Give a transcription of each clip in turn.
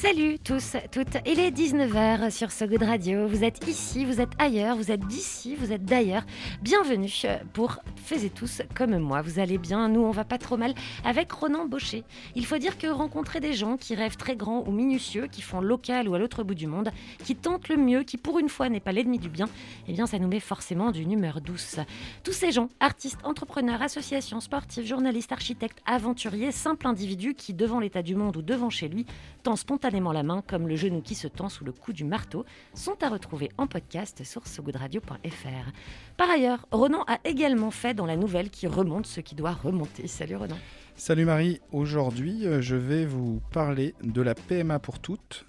Salut tous, toutes. Il est 19h sur So Good Radio. Vous êtes ici, vous êtes ailleurs, vous êtes d'ici, vous êtes d'ailleurs. Bienvenue pour Faisez tous comme moi. Vous allez bien Nous, on va pas trop mal avec Ronan Baucher. Il faut dire que rencontrer des gens qui rêvent très grand ou minutieux, qui font local ou à l'autre bout du monde, qui tentent le mieux, qui pour une fois n'est pas l'ennemi du bien, eh bien ça nous met forcément d'une humeur douce. Tous ces gens, artistes, entrepreneurs, associations, sportifs, journalistes, architectes, aventuriers, simples individus qui, devant l'état du monde ou devant chez lui, tend spontanément la main comme le genou qui se tend sous le coup du marteau, sont à retrouver en podcast sur sogoodradio.fr. Par ailleurs, Ronan a également fait dans la nouvelle qui remonte ce qui doit remonter. Salut Ronan. Salut Marie, aujourd'hui euh, je vais vous parler de la PMA pour toutes,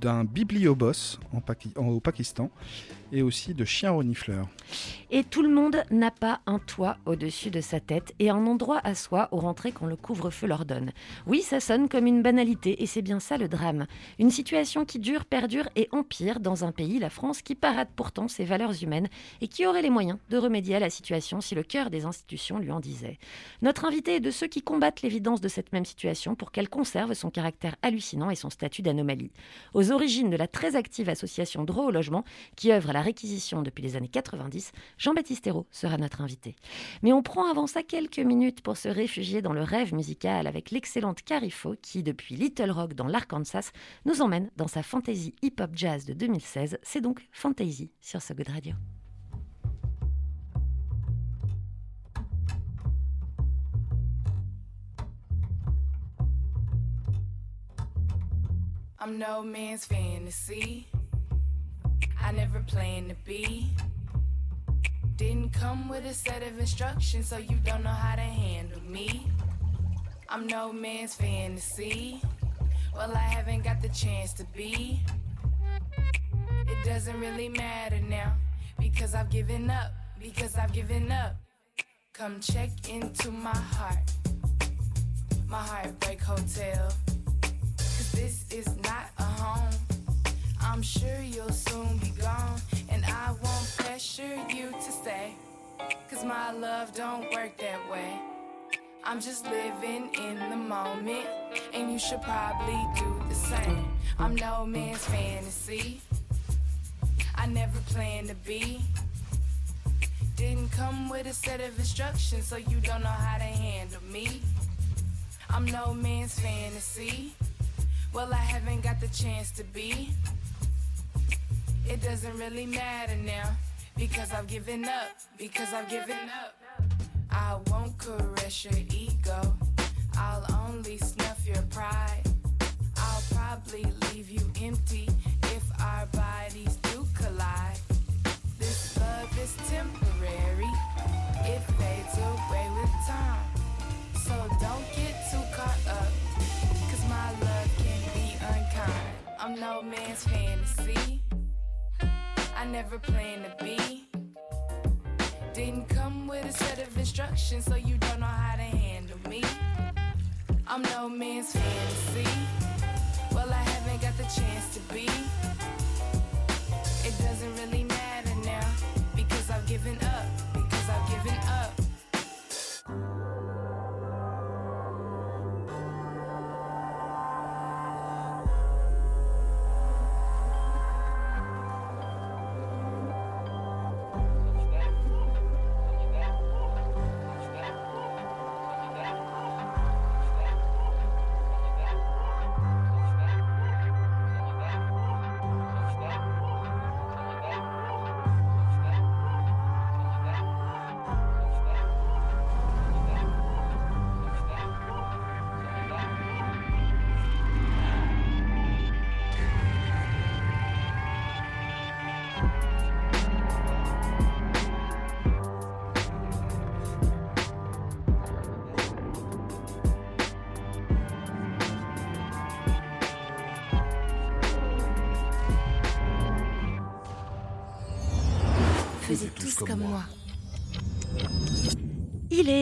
d'un biblioboss en au Pakistan et aussi de chiens renifleurs. Et tout le monde n'a pas un toit au-dessus de sa tête et un endroit à soi aux rentrées quand le couvre-feu leur donne. Oui, ça sonne comme une banalité et c'est bien ça le drame. Une situation qui dure, perdure et empire dans un pays, la France, qui parade pourtant ses valeurs humaines et qui aurait les moyens de remédier à la situation si le cœur des institutions lui en disait. Notre invité est de ceux qui combattent l'évidence de cette même situation pour qu'elle conserve son caractère hallucinant et son statut d'anomalie. Aux origines de la très active association Droit au logement, qui œuvre à la réquisition depuis les années 90, Jean-Baptiste Hérault sera notre invité. Mais on prend avant ça quelques minutes pour se réfugier dans le rêve musical avec l'excellente Carifo qui, depuis Little Rock dans l'Arkansas, nous emmène dans sa fantasy hip-hop jazz de 2016. C'est donc Fantasy sur So Good Radio. I'm no man's fantasy. I never planned to be. Didn't come with a set of instructions, so you don't know how to handle me. I'm no man's fantasy. Well, I haven't got the chance to be. It doesn't really matter now because I've given up. Because I've given up. Come check into my heart, my heartbreak hotel. This is not a home. I'm sure you'll soon be gone, and I won't pressure you to stay. Cause my love don't work that way. I'm just living in the moment, and you should probably do the same. I'm no man's fantasy. I never planned to be. Didn't come with a set of instructions, so you don't know how to handle me. I'm no man's fantasy. Well, I haven't got the chance to be. It doesn't really matter now because I've given up. Because I've given up. I won't caress your ego. I'll only snuff your I'm no man's fantasy, I never planned to be. Didn't come with a set of instructions, so you don't know how to handle me. I'm no man's fantasy. Well, I haven't got the chance to be. It doesn't really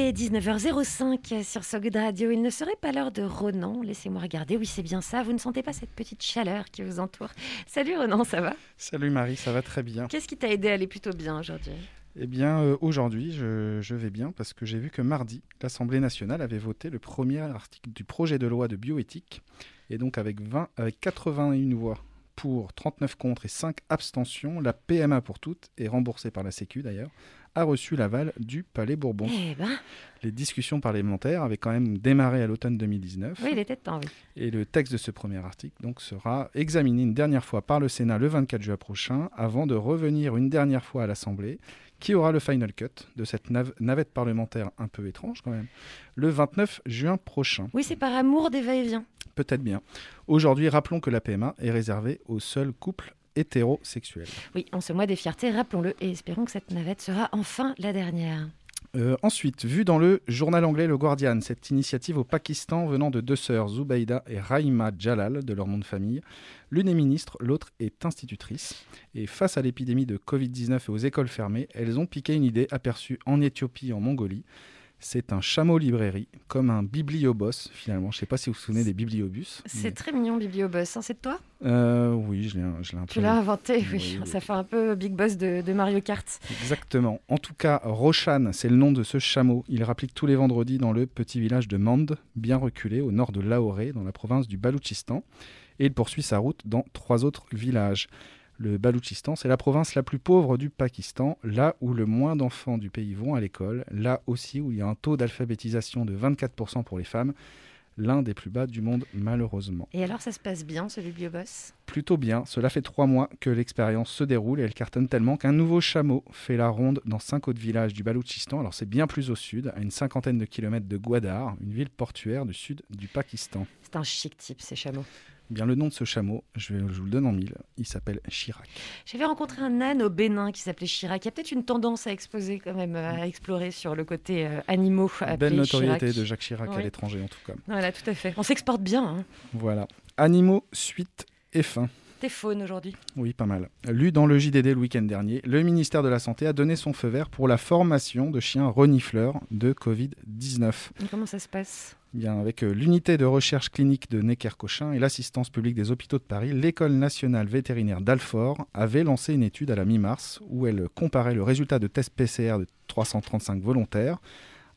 est 19h05 sur So Good Radio. Il ne serait pas l'heure de Ronan. Laissez-moi regarder. Oui, c'est bien ça. Vous ne sentez pas cette petite chaleur qui vous entoure. Salut Ronan, ça va? Salut Marie, ça va très bien. Qu'est-ce qui t'a aidé à aller plutôt bien aujourd'hui? Eh bien, euh, aujourd'hui, je, je vais bien parce que j'ai vu que mardi, l'Assemblée nationale avait voté le premier article du projet de loi de bioéthique. Et donc, avec, 20, avec 81 voix pour, 39 contre et 5 abstentions, la PMA pour toutes, et remboursée par la Sécu d'ailleurs, a reçu l'aval du Palais Bourbon. Eh ben, Les discussions parlementaires avaient quand même démarré à l'automne 2019. oui, il était temps, oui. Et le texte de ce premier article donc, sera examiné une dernière fois par le Sénat le 24 juin prochain, avant de revenir une dernière fois à l'Assemblée, qui aura le final cut de cette nav- navette parlementaire un peu étrange quand même, le 29 juin prochain. Oui, c'est par amour des va-et-vient. Peut-être bien. Aujourd'hui, rappelons que la PMA est réservée aux seuls couples hétérosexuels. Oui, en ce mois des fiertés, rappelons-le, et espérons que cette navette sera enfin la dernière. Euh, ensuite, vu dans le journal anglais Le Guardian, cette initiative au Pakistan venant de deux sœurs, Zubaida et Raima Jalal, de leur nom de famille. L'une est ministre, l'autre est institutrice. Et face à l'épidémie de Covid-19 et aux écoles fermées, elles ont piqué une idée aperçue en Éthiopie et en Mongolie. C'est un chameau librairie, comme un bibliobus finalement. Je ne sais pas si vous vous souvenez des bibliobus. C'est mais- très mignon, Biblioboss. Hein, c'est de toi? Euh, oui, je l'ai un Tu l'as inventé, oui. Ça fait un peu Big Boss de, de Mario Kart. Exactement. En tout cas, Roshan, c'est le nom de ce chameau. Il rapplique tous les vendredis dans le petit village de Mand, bien reculé au nord de Lahore, dans la province du Baloutchistan. Et il poursuit sa route dans trois autres villages. Le Baloutchistan, c'est la province la plus pauvre du Pakistan, là où le moins d'enfants du pays vont à l'école, là aussi où il y a un taux d'alphabétisation de 24% pour les femmes, l'un des plus bas du monde malheureusement. Et alors, ça se passe bien, ce Biblioboss? Plutôt bien, cela fait trois mois que l'expérience se déroule et elle cartonne tellement qu'un nouveau chameau fait la ronde dans cinq autres villages du Baloutchistan. Alors c'est bien plus au sud, à une cinquantaine de kilomètres de Gwadar, une ville portuaire du sud du Pakistan. C'est un chic type, ces chameaux. Eh Bien le nom de ce chameau, je, vais- je vous le donne en mille, il s'appelle Chirac. J'avais rencontré un âne au Bénin qui s'appelait Chirac. Il y a peut-être une tendance à exposer quand même, à explorer sur le côté euh, animaux. appelé Belle notoriété Chirac. de Jacques Chirac à l'étranger en tout cas. Voilà, tout à fait. On s'exporte bien. Hein. Voilà. Animaux, suite et fin. T'es faune aujourd'hui. Oui, pas mal. Lu dans le JDD le week-end dernier, le ministère de la Santé a donné son feu vert pour la formation de chiens renifleurs de Covid-19. Comment ça se passe? Avec euh, l'unité de recherche clinique de Necker-Cochin et l'assistance publique des hôpitaux de Paris, l'école nationale vétérinaire d'Alfort avait lancé une étude à la mi-mars où elle comparait le résultat de tests PCR de 335 volontaires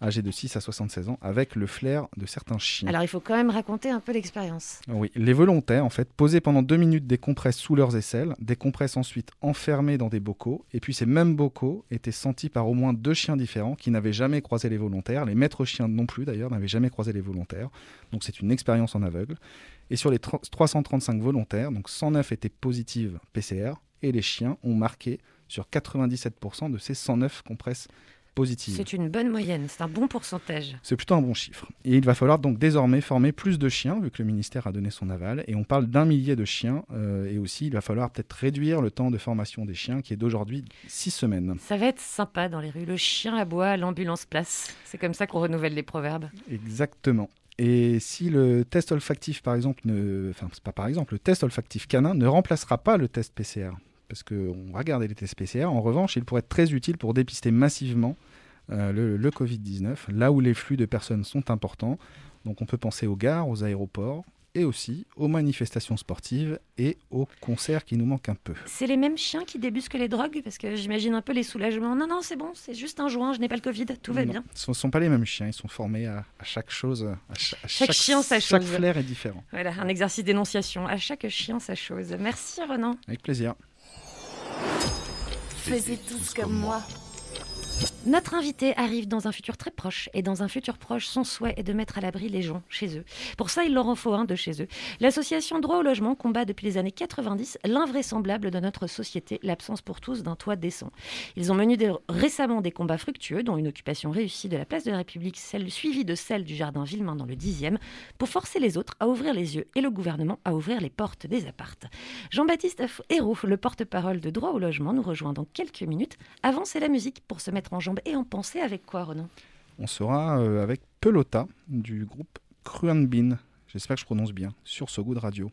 âgés de 6 à 76 ans avec le flair de certains chiens. Alors, il faut quand même raconter un peu l'expérience. Oui, les volontaires, en fait, posaient pendant deux minutes des compresses sous leurs aisselles, des compresses ensuite enfermées dans des bocaux, et puis ces mêmes bocaux étaient sentis par au moins deux chiens différents qui n'avaient jamais croisé les volontaires. Les maîtres chiens non plus, d'ailleurs, n'avaient jamais croisé les volontaires. Donc c'est une expérience en aveugle. Et sur les tr- 335 volontaires, donc 109 étaient positives PCR, et les chiens ont marqué sur 97% de ces 109 compresses C'est une bonne moyenne, c'est un bon pourcentage. C'est plutôt un bon chiffre. Et il va falloir donc désormais former plus de chiens, vu que le ministère a donné son aval. Et on parle d'un millier de chiens. euh, et aussi, il va falloir peut-être réduire le temps de formation des chiens, qui est d'aujourd'hui six semaines. Ça va être sympa dans les rues. Le chien aboie, l'ambulance place. C'est comme ça qu'on renouvelle les proverbes. Exactement. Et si le test olfactif, par exemple, ne... enfin, pas par exemple, le test olfactif canin ne remplacera pas le test PCR, parce qu'on va regarder les tests PCR, en revanche, il pourrait être très utile pour dépister massivement euh, le, le Covid-19, là où les flux de personnes sont importants. Donc on peut penser aux gares, aux aéroports, et aussi aux manifestations sportives et aux concerts qui nous manquent un peu. C'est les mêmes chiens qui débusquent les drogues? Parce que j'imagine un peu les soulagements. Non, non, c'est bon, c'est juste un joint, je n'ai pas le Covid, tout va Non, bien. Ce ne sont pas les mêmes chiens, ils sont formés à, à chaque chose, à cha- à Chaque chien sa Chaque chose. flair est différent. Voilà, un exercice d'énonciation. À chaque chien sa chose. Merci Renan. Avec plaisir. Faisiez tous comme moi. Notre invité arrive dans un futur très proche, et dans un futur proche, son souhait est de mettre à l'abri les gens chez eux. Pour ça, il leur en faut un de chez eux. L'association Droit au logement combat depuis les années 90 l'invraisemblable de notre société, l'absence pour tous d'un toit décent. Ils ont mené récemment des combats fructueux, dont une occupation réussie de la place de la République, celle suivie de celle du jardin Villemain dans le 10e, pour forcer les autres à ouvrir les yeux et le gouvernement à ouvrir les portes des appartes. Jean-Baptiste Hérault, le porte-parole de Droit au logement, nous rejoint dans quelques minutes. Avant, c'est la musique pour se mettre en jambes et en penser avec quoi, Renan? On sera euh, avec Pelota du groupe Cruan Bean. J'espère que je prononce bien. Sur ce goût de radio.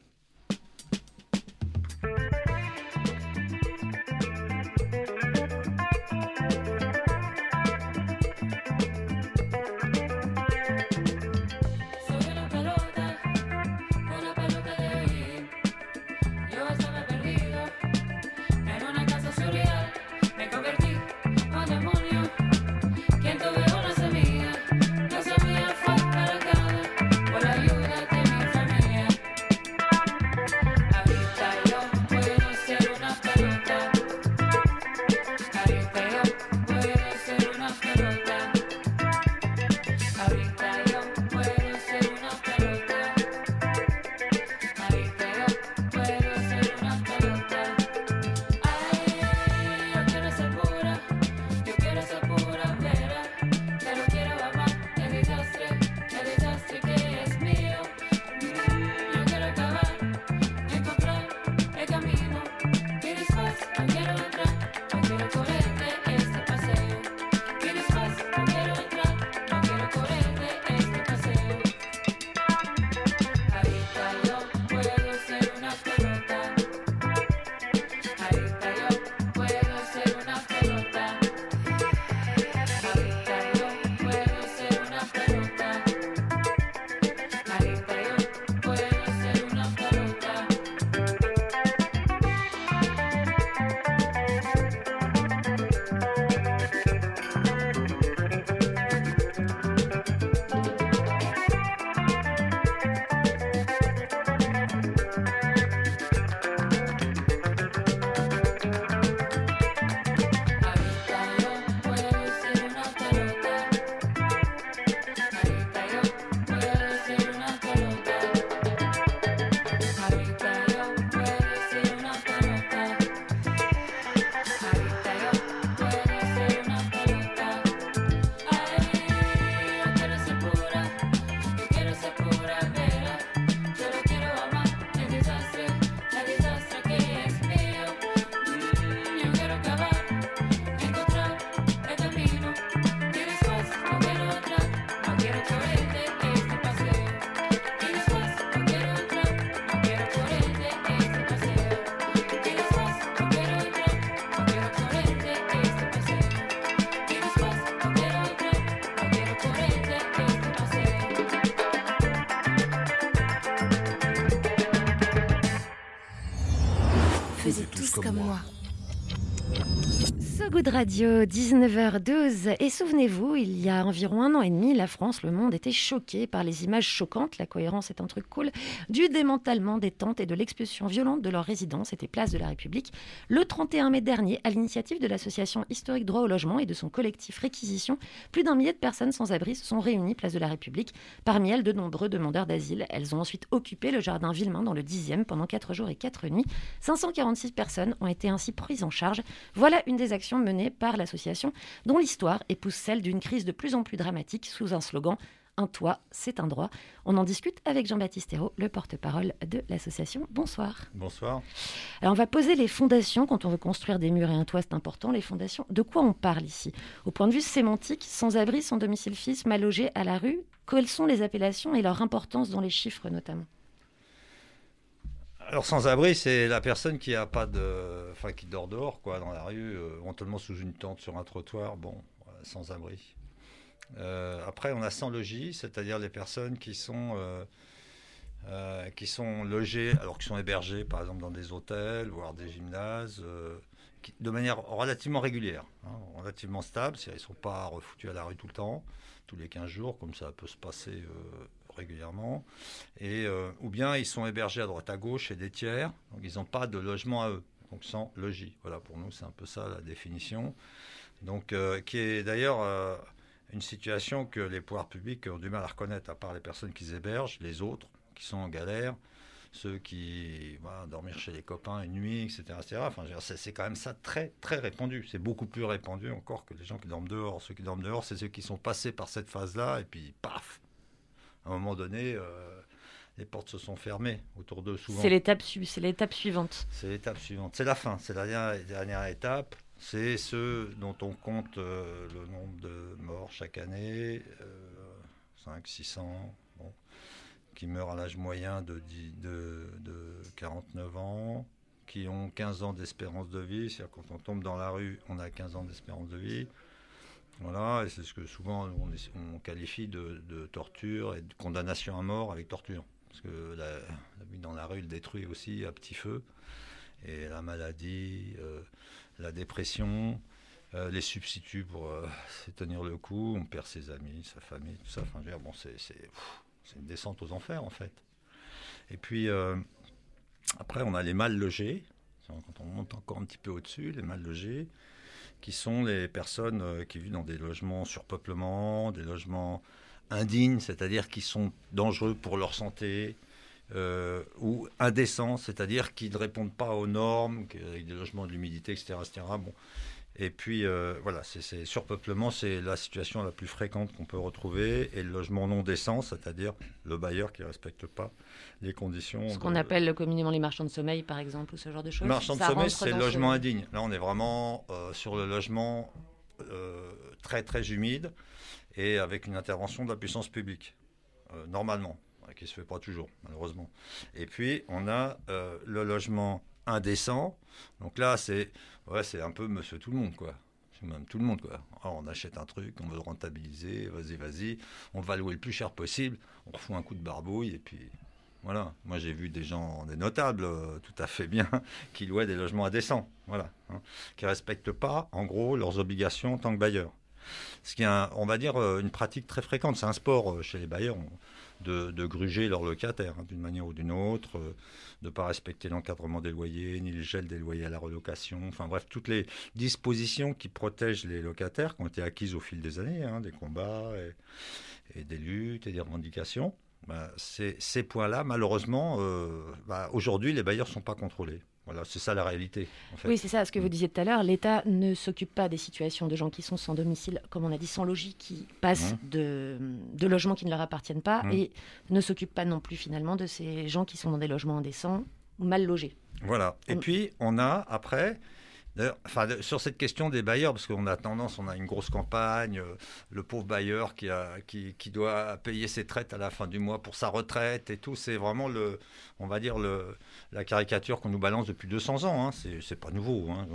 Radio, 19h12. Et souvenez-vous, il y a environ un an et demi, la France, le monde était choqué par les images choquantes, la cohérence est un truc cool, du démantèlement des tentes et de l'expulsion violente de leurs résidents, c'était place de la République, le 31 mai dernier, à l'initiative de l'association Historique Droit au Logement et de son collectif Réquisition, plus d'un millier de personnes sans abri se sont réunies place de la République. Parmi elles, de nombreux demandeurs d'asile. Elles ont ensuite occupé le jardin Villemain dans le 10e pendant 4 jours et 4 nuits. 546 personnes ont été ainsi prises en charge. Voilà une des actions menées par l'association, dont l'histoire épouse celle d'une crise de plus en plus dramatique sous un slogan Un toit, c'est un droit. On en discute avec Jean-Baptiste Hérault, le porte-parole de l'association. Bonsoir. Bonsoir. Alors on va poser les fondations quand on veut construire des murs et un toit, c'est important. Les fondations, de quoi on parle ici? Au point de vue sémantique, sans abri, sans domicile fixe, mal logé, à la rue, quelles sont les appellations et leur importance dans les chiffres notamment? Alors sans-abri, c'est la personne qui a pas de, enfin qui dort dehors, quoi, dans la rue, euh, éventuellement sous une tente, sur un trottoir, bon, sans-abri. Euh, après, on a sans logis, c'est-à-dire les personnes qui sont euh, euh, qui sont logées, alors qui sont hébergées, par exemple, dans des hôtels, voire des gymnases, de manière relativement régulière, hein, relativement stable, ils ne sont pas refoutus à la rue tout le temps, tous les 15 jours, comme ça peut se passer régulièrement. Et, euh, ou bien ils sont hébergés à droite à gauche chez des tiers, donc ils n'ont pas de logement à eux, donc sans logis. Voilà, pour nous, c'est un peu ça la définition. Donc, euh, qui est d'ailleurs euh, une situation que les pouvoirs publics ont du mal à reconnaître, à part les personnes qui hébergent, les autres qui sont en galère, ceux qui voilà, dormir chez les copains une nuit, etc. etc. Enfin, c'est quand même ça très, très répandu. C'est beaucoup plus répandu encore que les gens qui dorment dehors. Ceux qui dorment dehors, c'est ceux qui sont passés par cette phase-là, et puis paf À un moment donné, euh, les portes se sont fermées autour d'eux souvent. C'est l'étape su- c'est l'étape suivante. C'est l'étape suivante. C'est la fin. C'est la dernière, dernière étape. C'est ceux dont on compte euh, le nombre de morts chaque année, euh, 5, 600, bon, qui meurent à l'âge moyen de, 10 de, de 49 ans, qui ont 15 ans d'espérance de vie. C'est-à-dire quand on tombe dans la rue, on a 15 ans d'espérance de vie. Voilà, et c'est ce que souvent on, qualifie de, torture et de condamnation à mort avec torture. Parce que la, vie dans la rue, il détruit aussi à petit feu. Et la maladie, euh, la dépression, euh, les substituts pour euh, tenir le coup, on perd ses amis, sa famille, tout ça. Enfin, bon, c'est une descente aux enfers, en fait. Et puis, euh, après, on a les mal logés. Quand on monte encore un petit peu au-dessus, les mal logés, qui sont les personnes euh, qui vivent dans des logements surpeuplement, des logements indignes, c'est-à-dire qui sont dangereux pour leur santé, euh, ou indécents, c'est-à-dire qui ne répondent pas aux normes, avec des logements de l'humidité, etc.. Et puis, euh, voilà, c'est, surpeuplement, c'est la situation la plus fréquente qu'on peut retrouver, et le logement non décent, c'est-à-dire le bailleur qui ne respecte pas les conditions. Ce qu'on appelle communément les marchands de sommeil, par exemple, ou ce genre de choses. Marchand de sommeil, c'est le ce- logement indigne. Là, on est vraiment euh, sur le logement euh, très très humide et avec une intervention de la puissance publique, normalement, qui ne se fait pas toujours, malheureusement. Et puis, on a le logement indécent. Donc là, c'est ouais, c'est un peu monsieur tout le monde, quoi. C'est même tout le monde, quoi. Alors, on achète un truc, on veut le rentabiliser, vas-y, vas-y, on va louer le plus cher possible, on refout un coup de barbouille et puis voilà. Moi, j'ai vu des gens, des notables, euh, tout à fait bien, qui louaient des logements indécents, voilà, hein, qui respectent pas, en gros, leurs obligations en tant que bailleurs. Ce qui est, on va dire, euh, une pratique très fréquente. C'est un sport euh, chez les bailleurs de, gruger leurs locataires, hein, d'une manière ou d'une autre, euh, de ne pas respecter l'encadrement des loyers, ni le gel des loyers à la relocation. Enfin bref, toutes les dispositions qui protègent les locataires, qui ont été acquises au fil des années, hein, des combats et, des luttes et des revendications. Bah, ces, ces points-là, malheureusement, euh, bah, aujourd'hui, les bailleurs ne sont pas contrôlés. Voilà, c'est ça la réalité. En fait. Oui, c'est ça, ce que vous Mm. disiez tout à l'heure. L'État ne s'occupe pas des situations de gens qui sont sans domicile, comme on a dit, sans logis, qui passent Mhm. de, de logements qui ne leur appartiennent pas, Mhm. et ne s'occupe pas non plus finalement de ces gens qui sont dans des logements indécents ou mal logés. Voilà. Et On- puis, on a après Sur cette question des bailleurs, parce qu'on a tendance, on a une grosse campagne, euh, le pauvre bailleur qui, doit payer ses traites à la fin du mois pour sa retraite et tout, c'est vraiment le, on va dire le, la caricature qu'on nous balance depuis 200 ans. Hein. C'est, pas nouveau. Hein.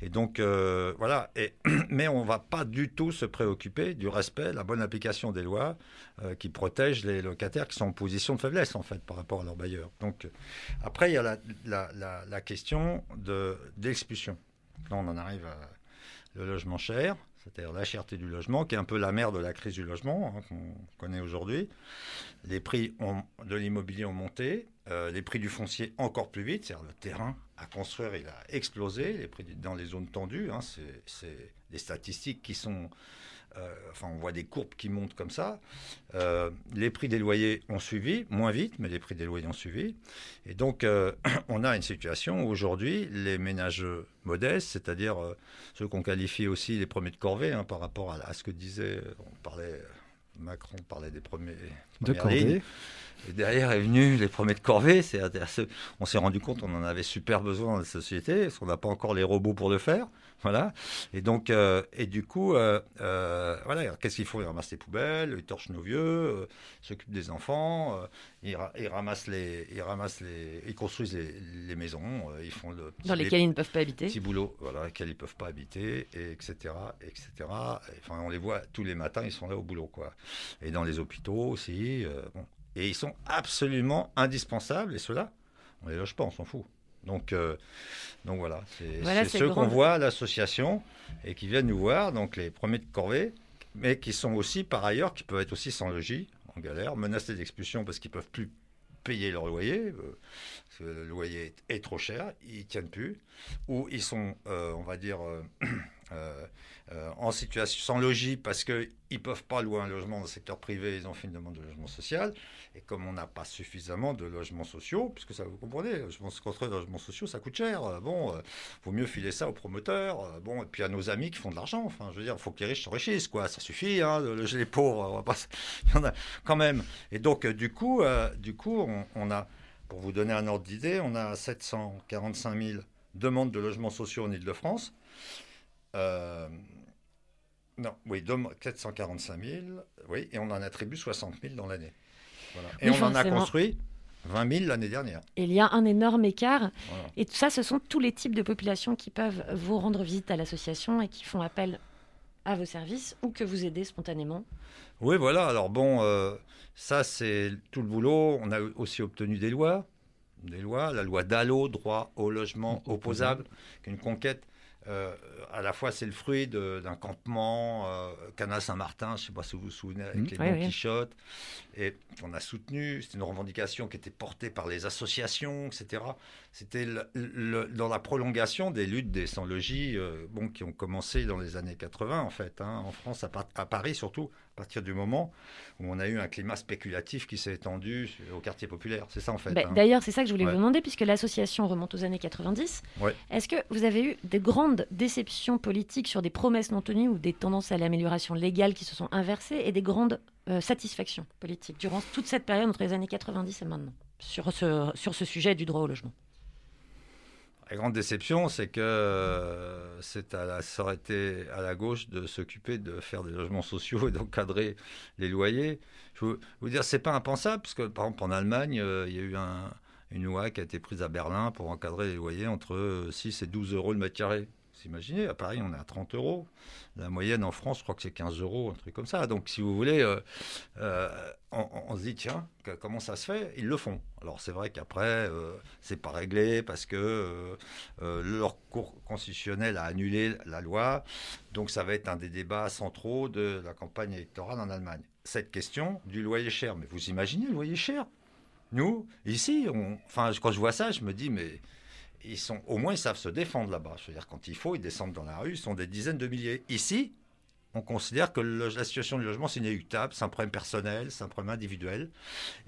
Et donc euh, voilà. Mais on va pas du tout se préoccuper du respect, la bonne application des lois euh, qui protègent les locataires qui sont en position de faiblesse en fait par rapport à leurs bailleurs. Donc après il y a la, question de d'expulsion. Là, on en arrive à le logement cher, c'est-à-dire la cherté du logement, qui est un peu la mère de la crise du logement hein, qu'on connaît aujourd'hui. Les prix de l'immobilier ont monté, euh, les prix du foncier encore plus vite, c'est-à-dire le terrain à construire, il a explosé, les prix dans les zones tendues, hein, c'est des statistiques qui sont... euh, enfin, on voit des courbes qui montent comme ça. Euh, les prix des loyers ont suivi, moins vite, mais les prix des loyers ont suivi. Et donc, euh, on a une situation où aujourd'hui, les ménages modestes, c'est-à-dire ceux qu'on qualifie aussi les premiers de corvée, hein, par rapport à, à ce que disait, on parlait, Macron parlait des premiers De lignes. Corvée. Et derrière est venu les premiers de corvée. On s'est rendu compte qu'on en avait super besoin dans la société, parce qu'on n'a pas encore les robots pour le faire. Voilà. Et donc, euh, et du coup, euh, euh, voilà, qu'est-ce qu'ils font Ils ramassent les poubelles, ils torchent nos vieux, s'occupent des enfants, ils, ra- ils ramassent les, ils ramassent les, ils construisent les, les maisons, ils font le petit- Dans les lesquels ils ne peuvent pas habiter. petits boulots, voilà, lesquels ils peuvent pas habiter, et etc., etc. Et, Enfin, on les voit tous les matins, ils sont là au boulot, quoi. Et dans les hôpitaux aussi. bon. Et ils sont absolument indispensables, et ceux-là, on les loge pas, on s'en fout. Donc, euh, donc voilà, c'est Voilà ceux qu'on voit à l'association et qui viennent nous voir, donc les premiers de corvée, mais qui sont aussi, par ailleurs, qui peuvent être aussi sans logis, en galère, menacés d'expulsion parce qu'ils peuvent plus payer leur loyer, euh, parce que le loyer est, est trop cher, ils tiennent plus, ou ils sont, euh, on va dire, en situation sans logis parce qu'ils ne peuvent pas louer un logement dans le secteur privé, ils ont fait une demande de logement social. Et comme on n'a pas suffisamment de logements sociaux, puisque ça vous comprenez, logement, construire des logements sociaux, ça coûte cher. euh, Bon, euh, vaut mieux filer ça aux promoteurs. euh, bon, et puis à nos amis qui font de l'argent. Enfin, je veux dire, il faut que les riches s'enrichissent, quoi. Ça suffit, hein, de loger les pauvres. On va pas... Il y en a quand même. Et donc, euh, du coup, euh, du coup, on, on a, pour vous donner un ordre d'idée, on a 745 000 demandes de logements sociaux en Ile-de-France. Euh, non, oui, dem- 445 000, oui, et on en attribue 60 000 dans l'année. Voilà. Et Oui, on en a construit 20 000 l'année dernière. Et il y a un énorme écart. Voilà. Et tout ça, ce sont tous les types de populations qui peuvent vous rendre visite à l'association et qui font appel à vos services ou que vous aidez spontanément. Oui, voilà. Alors bon, euh, ça c'est tout le boulot. On a aussi obtenu des lois, des lois. La loi Dallot, droit au logement opposable, qui est une conquête. Euh, à la fois, c'est le fruit d'un campement, euh, Canal Saint-Martin, je ne sais pas si vous vous souvenez, avec Mhm. les Oui, Don oui. Quichotte, et qu'on a soutenu. C'était une revendication qui était portée par les associations, etc. C'était dans la prolongation des luttes des sans-logis, euh, bon, qui ont commencé dans les années 80, en fait, hein, en France, à, par- à Paris surtout, partir du moment où on a eu un climat spéculatif qui s'est étendu au quartier populaire. C'est ça, en fait. Bah, hein. D'ailleurs, c'est ça que je voulais Ouais. vous demander, puisque l'association remonte aux années 90. Ouais. Est-ce que vous avez eu des grandes déceptions politiques sur des promesses non tenues ou des tendances à l'amélioration légale qui se sont inversées et des grandes euh, satisfactions politiques durant toute cette période entre les années 90 et maintenant sur ce, sur ce sujet du droit au logement? La grande déception, c'est que euh, c'est à la, à la gauche de s'occuper de faire des logements sociaux et d'encadrer les loyers. Je veux vous dire, c'est pas impensable, parce que par exemple en Allemagne, euh, il y a eu un- une loi qui a été prise à Berlin pour encadrer les loyers entre euh, 6 et 12 euros le mètre carré. Vous imaginez, à Paris, on est à 30 euros. La moyenne en France, je crois que c'est 15 euros, un truc comme ça. Donc, si vous voulez, euh, euh, on, se dit, tiens, comment ça se fait? Ils le font. Alors, c'est vrai qu'après, euh, c'est pas réglé parce que euh, euh, leur cour constitutionnel a annulé la loi. Donc, ça va être un des débats centraux de la campagne électorale en Allemagne. Cette question du loyer cher. Mais vous imaginez le loyer cher? Nous, ici, on, enfin, quand je vois ça, je me dis, mais ils sont, au moins, ils savent se défendre là-bas. Je veux dire, quand il faut, ils descendent dans la rue, ils sont des dizaines de milliers. Ici, on considère que la situation du logement, c'est inéluctable, c'est un problème personnel, c'est un problème individuel,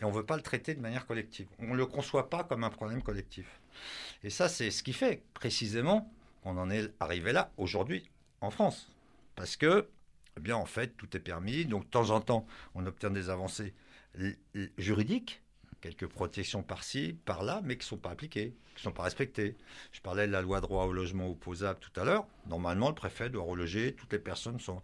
et on ne veut pas le traiter de manière collective. On ne le conçoit pas comme un problème collectif. Et ça, c'est ce qui fait précisément qu'on en est arrivé là aujourd'hui en France. Parce que, eh bien, en fait, tout est permis. Donc, de temps en temps, on obtient des avancées juridiques, quelques protections par-ci, par-là, mais qui ne sont pas appliquées, qui ne sont pas respectées. Je parlais de la loi droit au logement opposable tout à l'heure. Normalement, le préfet doit reloger. Toutes les personnes sont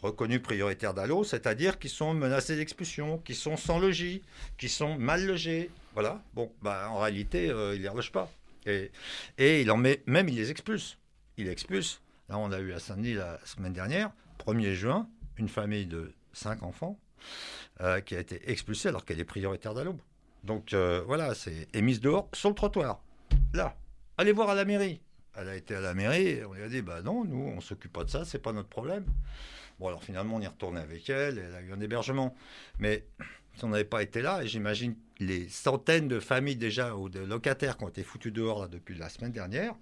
reconnues prioritaires d'allô, c'est-à-dire qui sont menacées d'expulsion, qui sont sans logis, qui sont mal logées. Voilà. Bon, bah, en réalité, euh, il ne les reloge pas. Et, il en met, même il les expulse. Il expulse. Là, on a eu à Saint-Denis la semaine dernière, 1er juin, une famille de 5 enfants euh, qui a été expulsée alors qu'elle est prioritaire d'allô. Donc euh, voilà, c'est est mise dehors sur le trottoir. Là, allez voir à la mairie. Elle a été à la mairie, on lui a dit bah non, nous on s'occupe pas de ça, c'est pas notre problème. Bon alors finalement on y retourné avec elle, elle a eu un hébergement. Mais si on n'avait pas été là, et j'imagine les centaines de familles déjà ou de locataires qui ont été foutus dehors là, depuis la semaine dernière,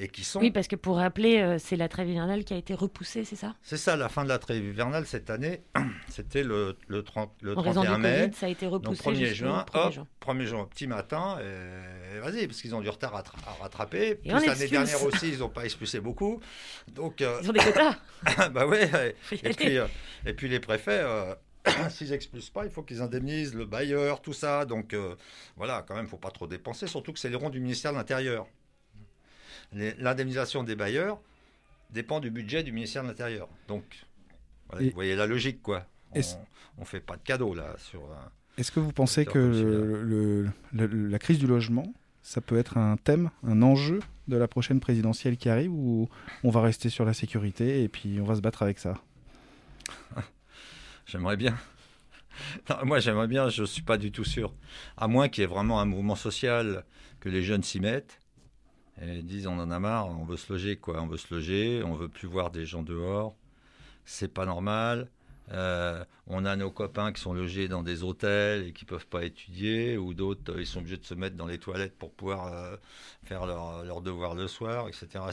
et qui sont... Oui, parce que pour rappeler, euh, c'est la trêve hivernale qui a été repoussée, c'est ça? C'est ça, la fin de la trêve hivernale cette année, c'était le, le, 30, le En raison 31 du mai. Covid, ça a été Donc repoussé 1er jusqu'au juin, 1er hop, juin. 1er juin, petit matin, et vas-y, parce qu'ils ont du retard à, tra- à rattraper. Plus l'année dernière aussi, ils n'ont pas expulsé beaucoup. Donc, euh, Ils ont des quotas bah ouais. Et puis, euh, et puis les préfets, s'ils expulsent pas, il faut qu'ils indemnisent le bailleur, tout ça. Donc euh, voilà, quand même, faut pas trop dépenser, surtout que c'est les ronds du ministère de l'Intérieur. L'indemnisation des bailleurs dépend du budget du ministère de l'Intérieur. Donc, voilà, Et- vous voyez la logique, quoi. On, on fait pas de cadeau là sur. un- Est-ce que vous pensez que comme le- le- le- la crise du logement, ça peut être un thème, un enjeu de la prochaine présidentielle qui arrive ou on va rester sur la sécurité et puis on va se battre avec ça? J'aimerais bien. Moi, j'aimerais bien, je ne suis pas du tout sûr. À moins qu'il y ait vraiment un mouvement social, que les jeunes s'y mettent et disent on en a marre, on veut se loger, quoi. On veut se loger, on veut plus voir des gens dehors. C'est pas normal. Euh, on a nos copains qui sont logés dans des hôtels et qui peuvent pas étudier, ou d'autres, ils sont obligés de se mettre dans les toilettes pour pouvoir euh, faire leurs leur devoirs le soir, etc.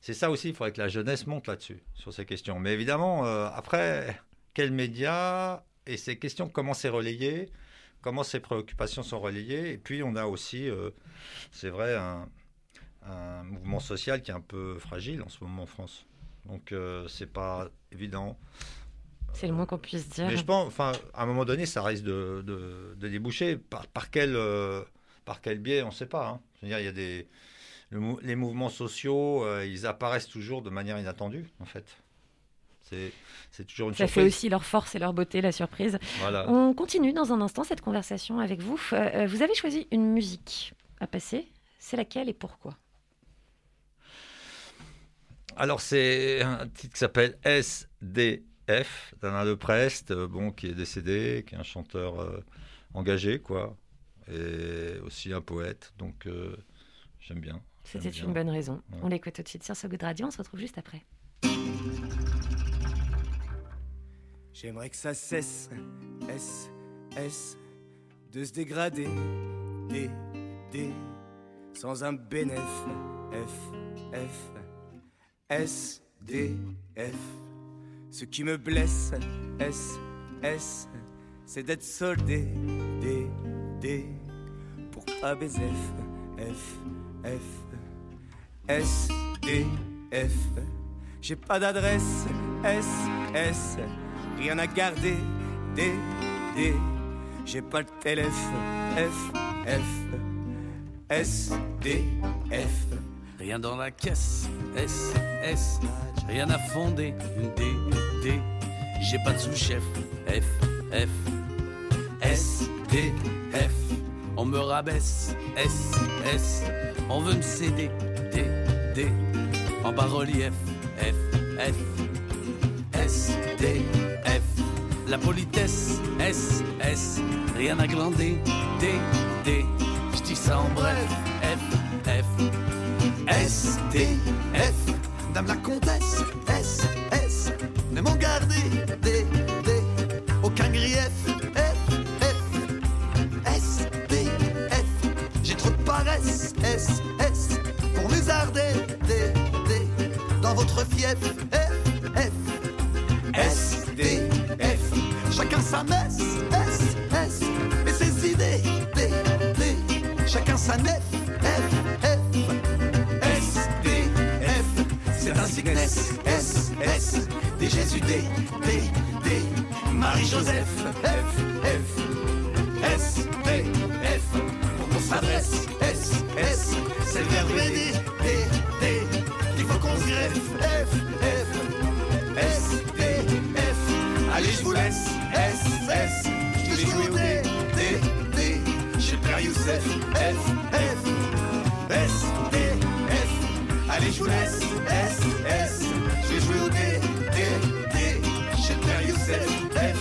c'est ça aussi, il faudrait que la jeunesse monte là-dessus, sur ces questions. Mais évidemment, euh, après, quels médias et ces questions, comment c'est relayé, comment ces préoccupations sont relayées. Et puis, on a aussi, euh, c'est vrai, un, un mouvement social qui est un peu fragile en ce moment en France. Donc, euh, c'est pas évident. C'est le moins qu'on puisse dire. Mais je pense, enfin, à un moment donné, ça risque de, de- de déboucher. Par, par quel, euh, par quel biais, on ne sait pas. hein. Je veux dire, il y a des, le les mouvements sociaux, euh, ils apparaissent toujours de manière inattendue, en fait. C'est, toujours une Ça fait aussi leur force et leur beauté, la surprise. Voilà. On continue dans un instant cette conversation avec vous. Euh, euh, vous avez choisi une musique à passer. C'est laquelle et pourquoi? Alors, c'est un titre qui s'appelle SDF d'Alain Leprest, euh, bon, qui est décédé, qui est un chanteur euh, engagé, quoi, et aussi un poète. Donc, euh, j'aime bien. C'était une bonne raison. Ouais. On l'écoute tout de suite sur So Good Radio. On se retrouve juste après. J'aimerais que ça cesse, S, S, de se dégrader, D, D, sans un bénéf, F, F, S, D, F. Ce qui me blesse, S, S, c'est d'être soldé, D, D, pour pas baiser F, F, F, S, D, F. J'ai pas d'adresse, S, S, rien à garder, D, D. J'ai pas le téléphone, F, F, S, D, F. Rien dans la caisse, S, S, rien à fonder, D, D. J'ai pas de sous-chef, F, F, S, D, F. On me rabaisse, S, S. On veut me céder, D, D. En bas-relief, F, F, S, D, F. La politesse, S, S. Rien à glander, D, D. Je dis ça en bref, F, F. S, D, F, Dame la comtesse, S, S, ne m'en garder, D, D, aucun grief, F, F, S, D, F, j'ai trop de paresse, S, S, pour musarder, D, D, dans votre fief, sa messe, S, S, et ses idées, D, D, chacun sa nef, F, F, S, D, F, c'est ainsi que naissent S, S, des Jésus, D, D, D, Marie-Joseph, F, F, S, D, S, S, S, c'est le verbe S, vous laisse, S, S, je vais jouer au D, D, D, le père Youssef, F,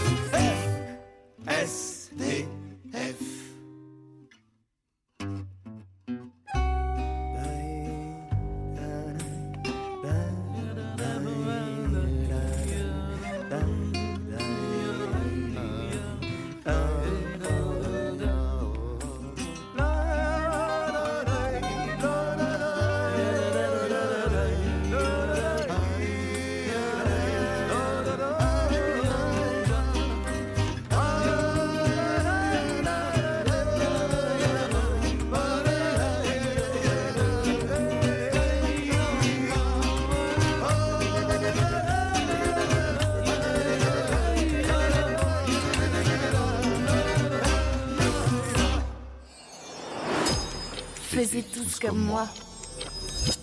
Comme moi.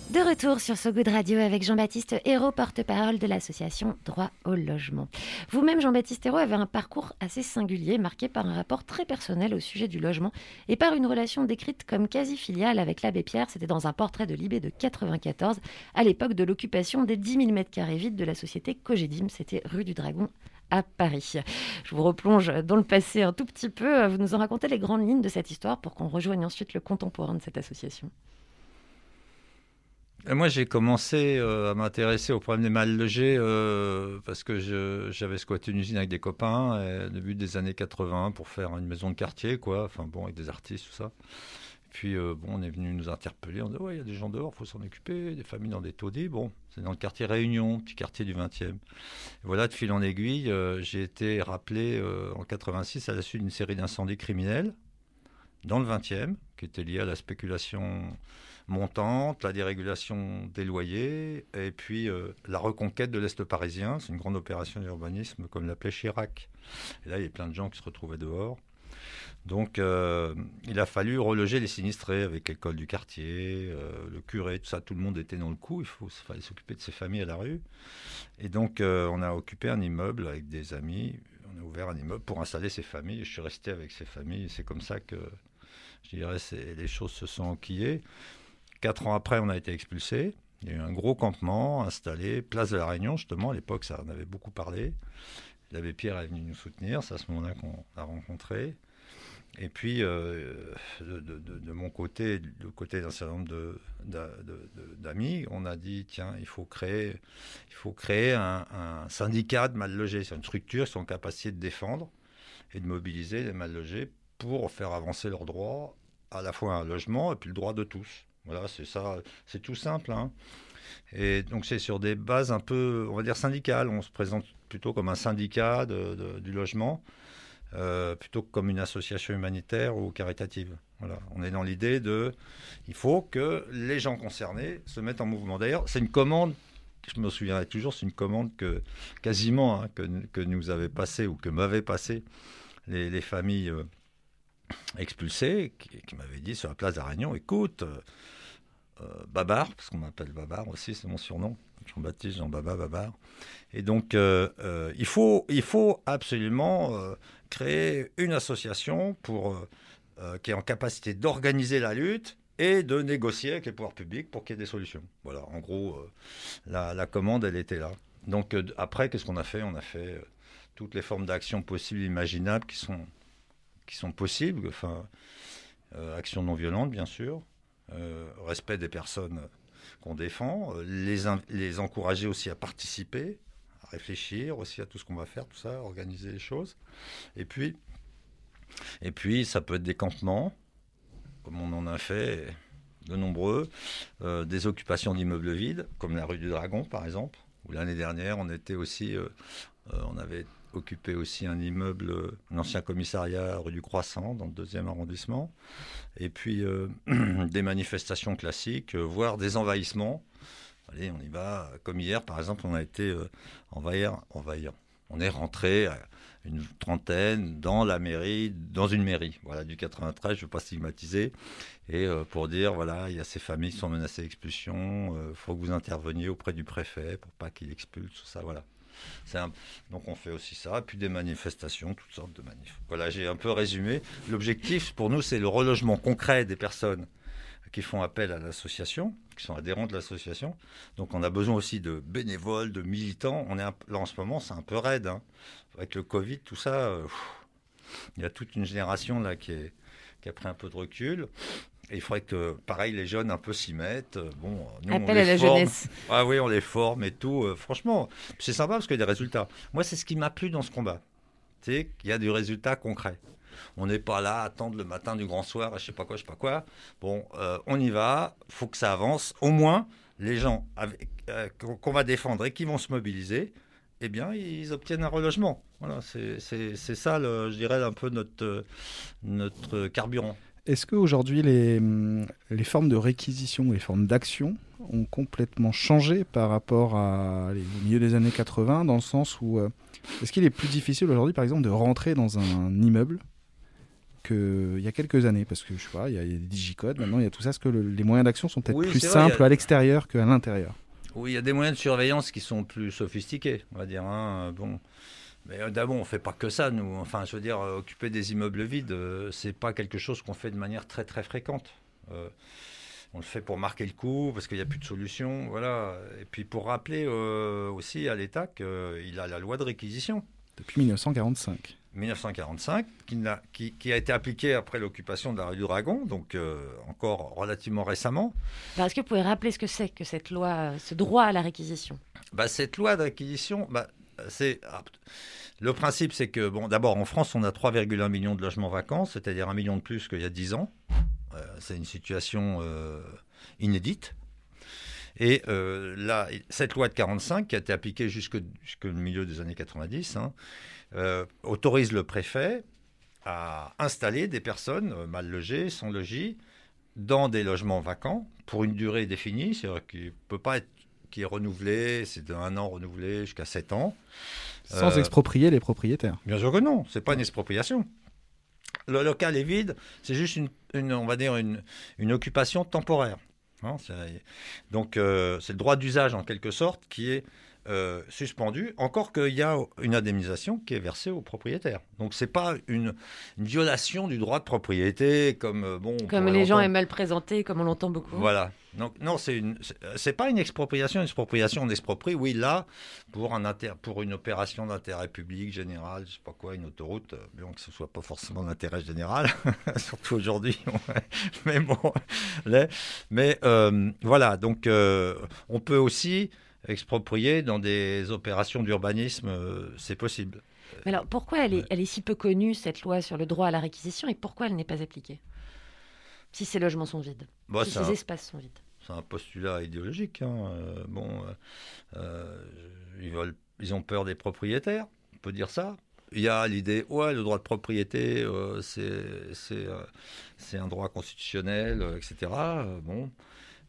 De retour sur So Good Radio avec Jean-Baptiste Hérault, porte-parole de l'association Droit au logement. Vous-même, Jean-Baptiste Hérault, avez un parcours assez singulier, marqué par un rapport très personnel au sujet du logement et par une relation décrite comme quasi filiale avec l'abbé Pierre. C'était dans un portrait de Libé de 94, à l'époque de l'occupation des 10 000 m2 vides de la société Cogedim. C'était rue du Dragon à Paris. Je vous replonge dans le passé un tout petit peu. Vous nous en racontez les grandes lignes de cette histoire pour qu'on rejoigne ensuite le contemporain de cette association. Moi, j'ai commencé euh, à m'intéresser au problème des mal logés euh, parce que j'avais squatté une usine avec des copains euh, début des années 80 pour faire une maison de quartier, quoi. Enfin bon, avec des artistes, tout ça. Puis euh, bon, on est venu nous interpeller. On dit ouais, il y a des gens dehors, faut s'en occuper, des familles dans des taudis. Bon, c'est dans le quartier Réunion, petit quartier du 20e. Et voilà, de fil en aiguille, euh, j'ai été rappelé euh, en 86 à la suite d'une série d'incendies criminels dans le 20e, qui étaient liés à la spéculation montante, la dérégulation des loyers, et puis la reconquête de l'Est parisien. C'est une grande opération d'urbanisme, comme l'appelait Chirac. Et là, il y a plein de gens qui se retrouvaient dehors. Donc, euh, il a fallu reloger les sinistrés avec l'école du quartier, euh, le curé, tout ça. Tout le monde était dans le coup. Il faut, fallait s'occuper de ses familles à la rue. Et donc, euh, on a occupé un immeuble avec des amis. On a ouvert un immeuble pour installer ces familles. Je suis resté avec ces familles. C'est comme ça que, je dirais, les choses se sont enquillées. Quatre ans après, on a été expulsés. Il y a eu un gros campement installé, place de la Réunion, justement. À l'époque, ça en avait beaucoup parlé. L'abbé Pierre est venu nous soutenir. C'est à ce moment-là qu'on l'a rencontré. Et puis, euh, de, mon côté, du côté d'un certain nombre d'amis, on a dit tiens, il faut créer, il faut créer un, syndicat de mal logés. C'est une structure qui sont en capacité de défendre et de mobiliser les mal logés pour faire avancer leurs droits, à la fois un logement et puis le droit de tous. Voilà, c'est ça, c'est tout simple. hein. Et donc c'est sur des bases un peu, on va dire syndicales. On se présente plutôt comme un syndicat du logement, euh, plutôt que comme une association humanitaire ou caritative. Voilà, on est dans l'idée de, il faut que les gens concernés se mettent en mouvement. D'ailleurs, c'est une commande. Je me souviendrai toujours, c'est une commande que quasiment hein, que, que nous avait passé ou que m'avaient passé les, les familles euh, expulsées, qui, m'avaient dit sur la place de écoute, euh, Babar, parce qu'on m'appelle Babar aussi, c'est mon surnom, Jean-Baptiste, Jean-Baba, Babar. Et donc, il, faut, il faut absolument créer une association pour, euh, euh, qui est en capacité d'organiser la lutte et de négocier avec les pouvoirs publics pour qu'il y ait des solutions. Voilà, en gros, euh, la, la commande, elle était là. Donc, après, qu'est-ce qu'on a fait? On a fait toutes les formes d'action possibles imaginables qui sont, qui sont possibles. Enfin, action non violente, bien sûr. respect des personnes qu'on défend. les, les encourager aussi à participer, réfléchir aussi à tout ce qu'on va faire, tout ça, organiser les choses. Et puis, et puis ça peut être des campements, comme on en a fait de nombreux, euh, des occupations d'immeubles vides, comme la rue du Dragon par exemple, où l'année dernière on était aussi, euh, euh, on avait occupé aussi un immeuble, un ancien commissariat rue du Croissant dans le deuxième arrondissement, et puis des manifestations classiques, voire des envahissements. Allez, on y va. Comme hier, par exemple, on a été euh, envahir, On est rentré une trentaine dans la mairie, dans une mairie, voilà, du 93, je ne veux pas stigmatiser, et euh, pour dire, voilà, il y a ces familles qui sont menacées d'expulsion, il faut que vous interveniez auprès du préfet pour pas qu'il expulse, ça, voilà. Donc on fait aussi ça, puis des manifestations, toutes sortes de manifs. Voilà, j'ai un peu résumé. L'objectif pour nous, c'est le relogement concret des personnes qui font appel à l'association, qui sont adhérents de l'association. Donc on a besoin aussi de bénévoles, de militants. On est là en ce moment, c'est un peu raide. Hein. Avec le Covid, tout ça, euh, il y a toute une génération là qui, est, qui a pris un peu de recul. Et il faudrait que, pareil, les jeunes un peu s'y mettent. Bon, nous, Appel à la jeunesse. Ah oui, on les forme et tout. Euh, franchement, c'est sympa parce qu'il y a des résultats. Moi, c'est ce qui m'a plu dans ce combat. C'est qu'il y a du résultat concret. On n'est pas là à attendre le matin du grand soir, je sais pas quoi, je sais pas quoi. Bon, euh, on y va, faut que ça avance. Au moins, les gens euh, qu'on va défendre et qui vont se mobiliser, eh bien, ils obtiennent un relogement. Voilà, c'est ça, je dirais, un peu notre, notre carburant. Est-ce qu'aujourd'hui, les, les formes de réquisition, les formes d'action ont complètement changé par rapport à, au milieu des années 80, dans le sens où euh, est-ce qu'il est plus difficile aujourd'hui, par exemple, de rentrer dans un immeuble qu'il y a quelques années Parce que je sais pas, il y a des digicodes, maintenant il y a tout ça. Est-ce que les moyens d'action sont peut-être plus simples à l'extérieur qu'à l'intérieur Oui, il y a des moyens de surveillance qui sont plus sophistiqués, on va dire. Hein. Bon. Mais euh, d'abord, on fait pas que ça, nous. Enfin, je veux dire, euh, occuper des immeubles vides, euh, c'est pas quelque chose qu'on fait de manière très très fréquente. on le fait pour marquer le coup, parce qu'il n'y a plus de solution, voilà. Et puis pour rappeler aussi à l'État qu'il a la loi de réquisition. Depuis 1945. 1945, qui, qui, a été appliquée après l'occupation de la rue du Dragon, donc encore relativement récemment. Est-ce que vous pouvez rappeler ce que c'est que cette loi, ce droit à la réquisition? Bah, Cette loi de réquisition, bah, c'est ah, le principe, c'est que bon, d'abord en France, on a 3,1 millions de logements vacants, c'est-à-dire un million de plus qu'il y a 10 ans. Euh, c'est une situation euh, inédite. Et euh, là, cette loi de 45, qui a été appliquée jusqu'au milieu des années 90, hein, autorise le préfet à installer des personnes mal logées, sans logis, dans des logements vacants pour une durée définie, c'est-à-dire qu'il ne peut pas être qui est renouvelé, c'est d'un an renouvelé jusqu'à 7 ans. Sans euh, exproprier les propriétaires. Bien sûr que non, c'est pas une expropriation. Le local est vide, c'est juste une, on va dire une, une occupation temporaire. Hein, donc euh, c'est le droit d'usage en quelque sorte qui est euh, suspendu, encore qu'il y a une indemnisation qui est versée aux propriétaires. Donc c'est pas une, violation du droit de propriété comme euh, bon. Comme les gens aiment mal présenter, comme on l'entend beaucoup. Voilà. Donc non, c'est une, c'est pas une expropriation. Une expropriation, on exproprie, oui, là, pour un inter, pour une opération d'intérêt public général, je sais pas quoi, une autoroute, euh, bien que ce soit pas forcément d'intérêt général, surtout aujourd'hui. mais bon, mais voilà. Donc on peut aussi exproprier dans des opérations d'urbanisme, euh, c'est possible. Mais alors pourquoi elle est, elle est si peu connue, cette loi sur le droit à la réquisition, et pourquoi elle n'est pas appliquée? Si ces logements sont vides, bah, si ces espaces sont vides C'est un postulat idéologique. Hein. Euh, bon, euh, ils, veulent, ils ont peur des propriétaires, on peut dire ça. Il y a l'idée, ouais, le droit de propriété, c'est un droit constitutionnel, etc. bon,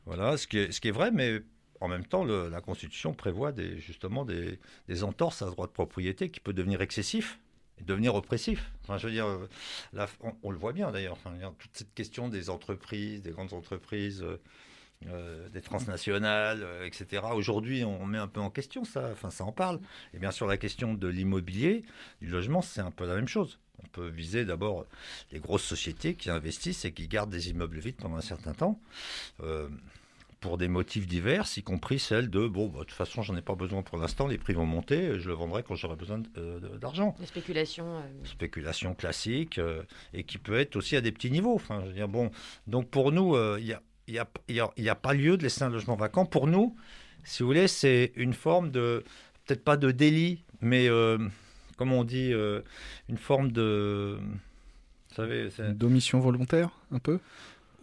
voilà, ce qui est, ce qui est vrai, mais en même temps, la Constitution prévoit des, justement des, entorses à ce droit de propriété qui peut devenir excessif et devenir oppressif. Enfin, je veux dire, euh, on, le voit bien d'ailleurs. toute cette question des entreprises, des grandes entreprises, euh, euh, des transnationales, etc. Aujourd'hui, on met un peu en question ça. Enfin, ça en parle. Et bien sûr, la question de l'immobilier, du logement, c'est un peu la même chose. On peut viser d'abord les grosses sociétés qui investissent et qui gardent des immeubles vides pendant un certain temps pour des motifs divers, y compris celle de bon, bah, de toute façon, j'en ai pas besoin pour l'instant, les prix vont monter, je le vendrai quand j'aurai besoin euh, d'argent. La spéculation. Euh, spéculation classique euh, et qui peut être aussi à des petits niveaux. Enfin, je veux dire, bon, donc pour nous, il n'y a, y a, y a, pas lieu de laisser un logement vacant. Pour nous, si vous voulez, c'est une forme de, peut-être pas de délit, mais comme on dit, une forme de. Vous savez. D'omission volontaire, un peu?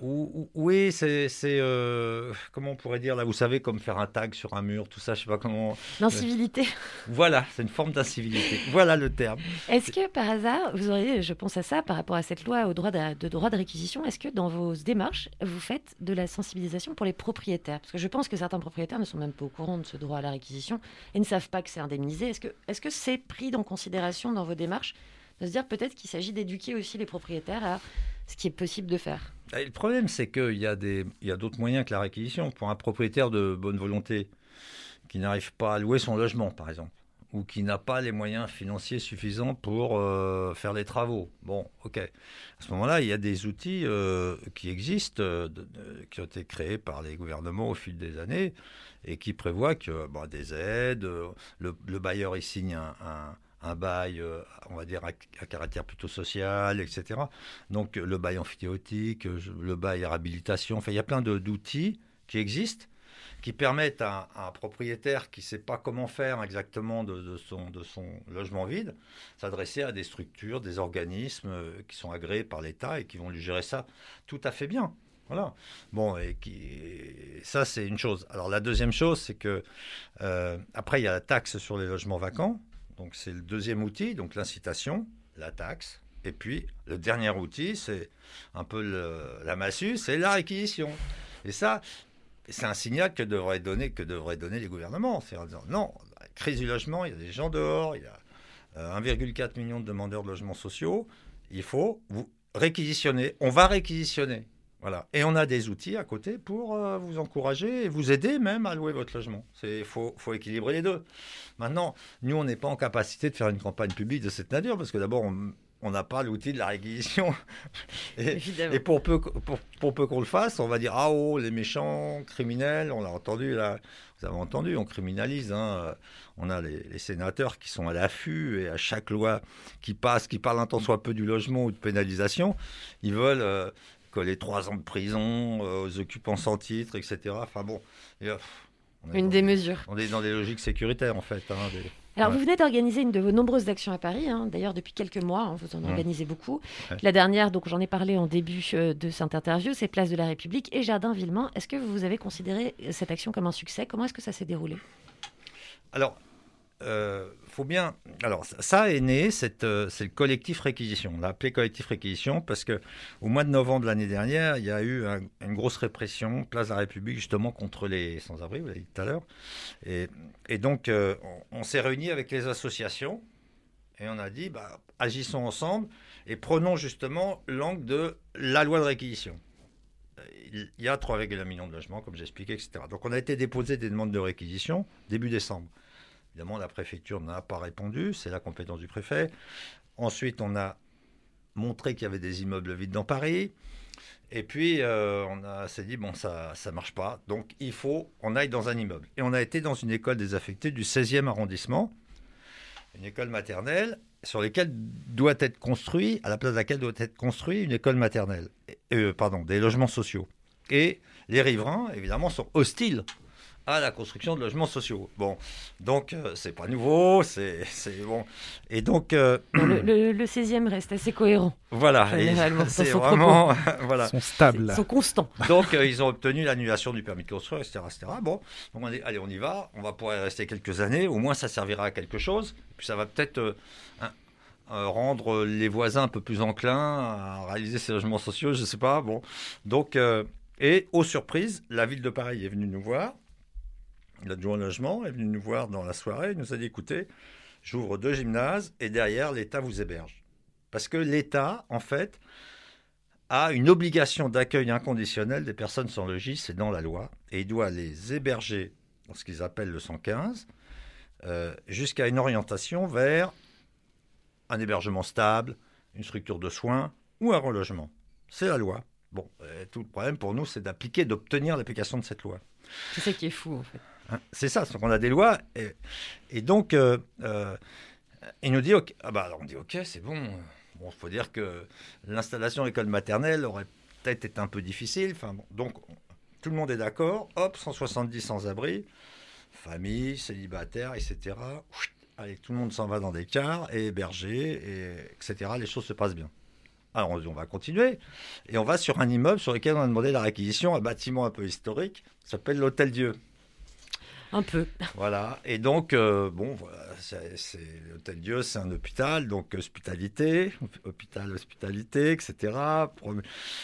Oui, c'est. euh, comment on pourrait dire là Vous savez, comme faire un tag sur un mur, tout ça, je sais pas comment. L'incivilité. Voilà, c'est une forme d'incivilité. Voilà le terme. Est-ce que par hasard, vous auriez, je pense à ça par rapport à cette loi au droit de, de droit de réquisition, est-ce que dans vos démarches, vous faites de la sensibilisation pour les propriétaires? Parce que je pense que certains propriétaires ne sont même pas au courant de ce droit à la réquisition et ne savent pas que c'est indemnisé. Est-ce que c'est pris en considération dans vos démarches de se dire peut-être qu'il s'agit d'éduquer aussi les propriétaires à ce qui est possible de faire? Le problème, c'est qu'il y a il y a d'autres moyens que la réquisition. Pour un propriétaire de bonne volonté qui n'arrive pas à louer son logement, par exemple, ou qui n'a pas les moyens financiers suffisants pour euh, faire les travaux. Bon, ok. À ce moment-là, il y a des outils euh, qui existent, euh, qui ont été créés par les gouvernements au fil des années, et qui prévoient que bon, des aides, le, le bailleur il signe un- un bail, euh, on va dire à, à caractère plutôt social, etc. Donc le bail amphithéotique, euh, le bail réhabilitation, enfin il y a plein d'outils qui existent qui permettent à, à un propriétaire qui ne sait pas comment faire exactement de, son, logement vide, s'adresser à des structures, des organismes euh, qui sont agréés par l'État et qui vont lui gérer ça tout à fait bien. Voilà. Bon, et qui, ça, c'est une chose. Alors, la deuxième chose, c'est que, après, il y a la taxe sur les logements vacants. Donc, c'est le deuxième outil, donc l'incitation, la taxe. Et puis, le dernier outil, c'est un peu la massue, c'est la réquisition. Et ça, c'est un signal que devraient donner, que donner les gouvernements. C'est en disant, non, crise du logement, il y a des gens dehors, il y a euh, 1,4 million de demandeurs de logements sociaux. Il faut vous réquisitionner. On va réquisitionner. Voilà. Et on a des outils à côté pour euh, vous encourager et vous aider même à louer votre logement. Il faut, faut équilibrer les deux. Maintenant, nous, on n'est pas en capacité de faire une campagne publique de cette nature parce que d'abord, on n'a pas l'outil de la réquisition. et, Évidemment. et pour peu, pour, pour peu qu'on le fasse, on va dire Ah oh, les méchants, criminels, on l'a entendu là, vous avez entendu, on criminalise. hein. On a les, les sénateurs qui sont à l'affût et à chaque loi qui passe, qui parle un tant soit peu du logement ou de pénalisation, ils veulent euh, coller trois ans de prison euh, aux occupants sans titre, etc. Enfin bon, et, euh, Une démesure. On est dans des logiques sécuritaires en fait. hein, des- Alors, Ouais. vous venez d'organiser une de vos nombreuses actions à Paris, hein. d'ailleurs depuis quelques mois, hein, vous en Mmh. organisez beaucoup. Ouais. La dernière, donc j'en ai parlé en début euh, de cette interview, c'est Place de la République et Jardin Villemont. Est-ce que vous avez considéré cette action comme un succès? Comment est-ce que ça s'est déroulé? Alors, euh, faut bien. Alors, ça- est né, euh, c'est le collectif réquisition. On l'a appelé collectif réquisition parce que au mois de novembre de l'année dernière, il y a eu un- une grosse répression, place de la République, justement contre les sans-abri, vous l'avez dit tout à l'heure. Et, donc, euh, on, s'est réunis avec les associations et on a dit, bah, agissons ensemble et prenons justement l'angle de la loi de réquisition. Euh, il y a 3,1 millions de logements, comme j'expliquais, etc. Donc, on a été déposé des demandes de réquisition début décembre. Évidemment, la préfecture n'a pas répondu, c'est la compétence du préfet. Ensuite, on a montré qu'il y avait des immeubles vides dans Paris. Et puis, euh, on s'est dit, bon, ça ne marche pas. Donc, il faut qu'on aille dans un immeuble. Et on a été dans une école désaffectée du 16e arrondissement, une école maternelle, sur laquelle doit être construit, à la place de laquelle doit être construit une école maternelle. Euh, pardon, des logements sociaux. Et les riverains, évidemment, sont hostiles à la construction de logements sociaux. Bon, donc euh, c'est pas nouveau, c'est c'est bon. Et donc euh, le, le- le 16e reste assez cohérent. voilà, c'est son vraiment propos. voilà. Ils sont stables. Ils sont constants. Donc euh, ils ont obtenu l'annulation du permis de construire, etc., etc. Bon, donc on dit allez on y va, on va pouvoir y rester quelques années, au moins ça servira à quelque chose, puis ça va peut-être euh, rendre les voisins un peu plus enclins à réaliser ces logements sociaux, je sais pas. Bon, donc euh, et aux surprises, la ville de Paris est venue nous voir. L'adjoint au logement est venu nous voir dans la soirée. Il nous a dit écoutez, j'ouvre deux gymnases et derrière, l'État vous héberge. Parce que l'État, en fait, a une obligation d'accueil inconditionnel des personnes sans logis, c'est dans la loi, et il doit les héberger dans ce qu'ils appellent le 115, euh, jusqu'à une orientation vers un hébergement stable, une structure de soins ou un relogement. C'est la loi. Bon, euh, tout le problème pour nous, c'est d'appliquer, d'obtenir l'application de cette loi. C'est ça qui est fou, en fait. Hein, C'est ça, c'est qu'on a des lois. Et, donc, euh, euh, il nous dit, ok, ah bah, alors on dit, ok, c'est bon. Bon, il faut dire que l'installation école maternelle aurait peut-être été un peu difficile. Enfin, bon, donc, tout le monde est d'accord. Hop, 170 sans-abri, famille, célibataire, etc. Allez, tout le monde s'en va dans des cars et hébergé, et, etc. Les choses se passent bien. Alors on, on va continuer et on va sur un immeuble sur lequel on a demandé la réquisition, un bâtiment un peu historique, s'appelle l'Hôtel Dieu. Un peu. Voilà. Et donc, euh, bon, voilà, c'est, l'Hôtel Dieu, c'est un hôpital, donc hospitalité, hôpital, hospitalité, etc.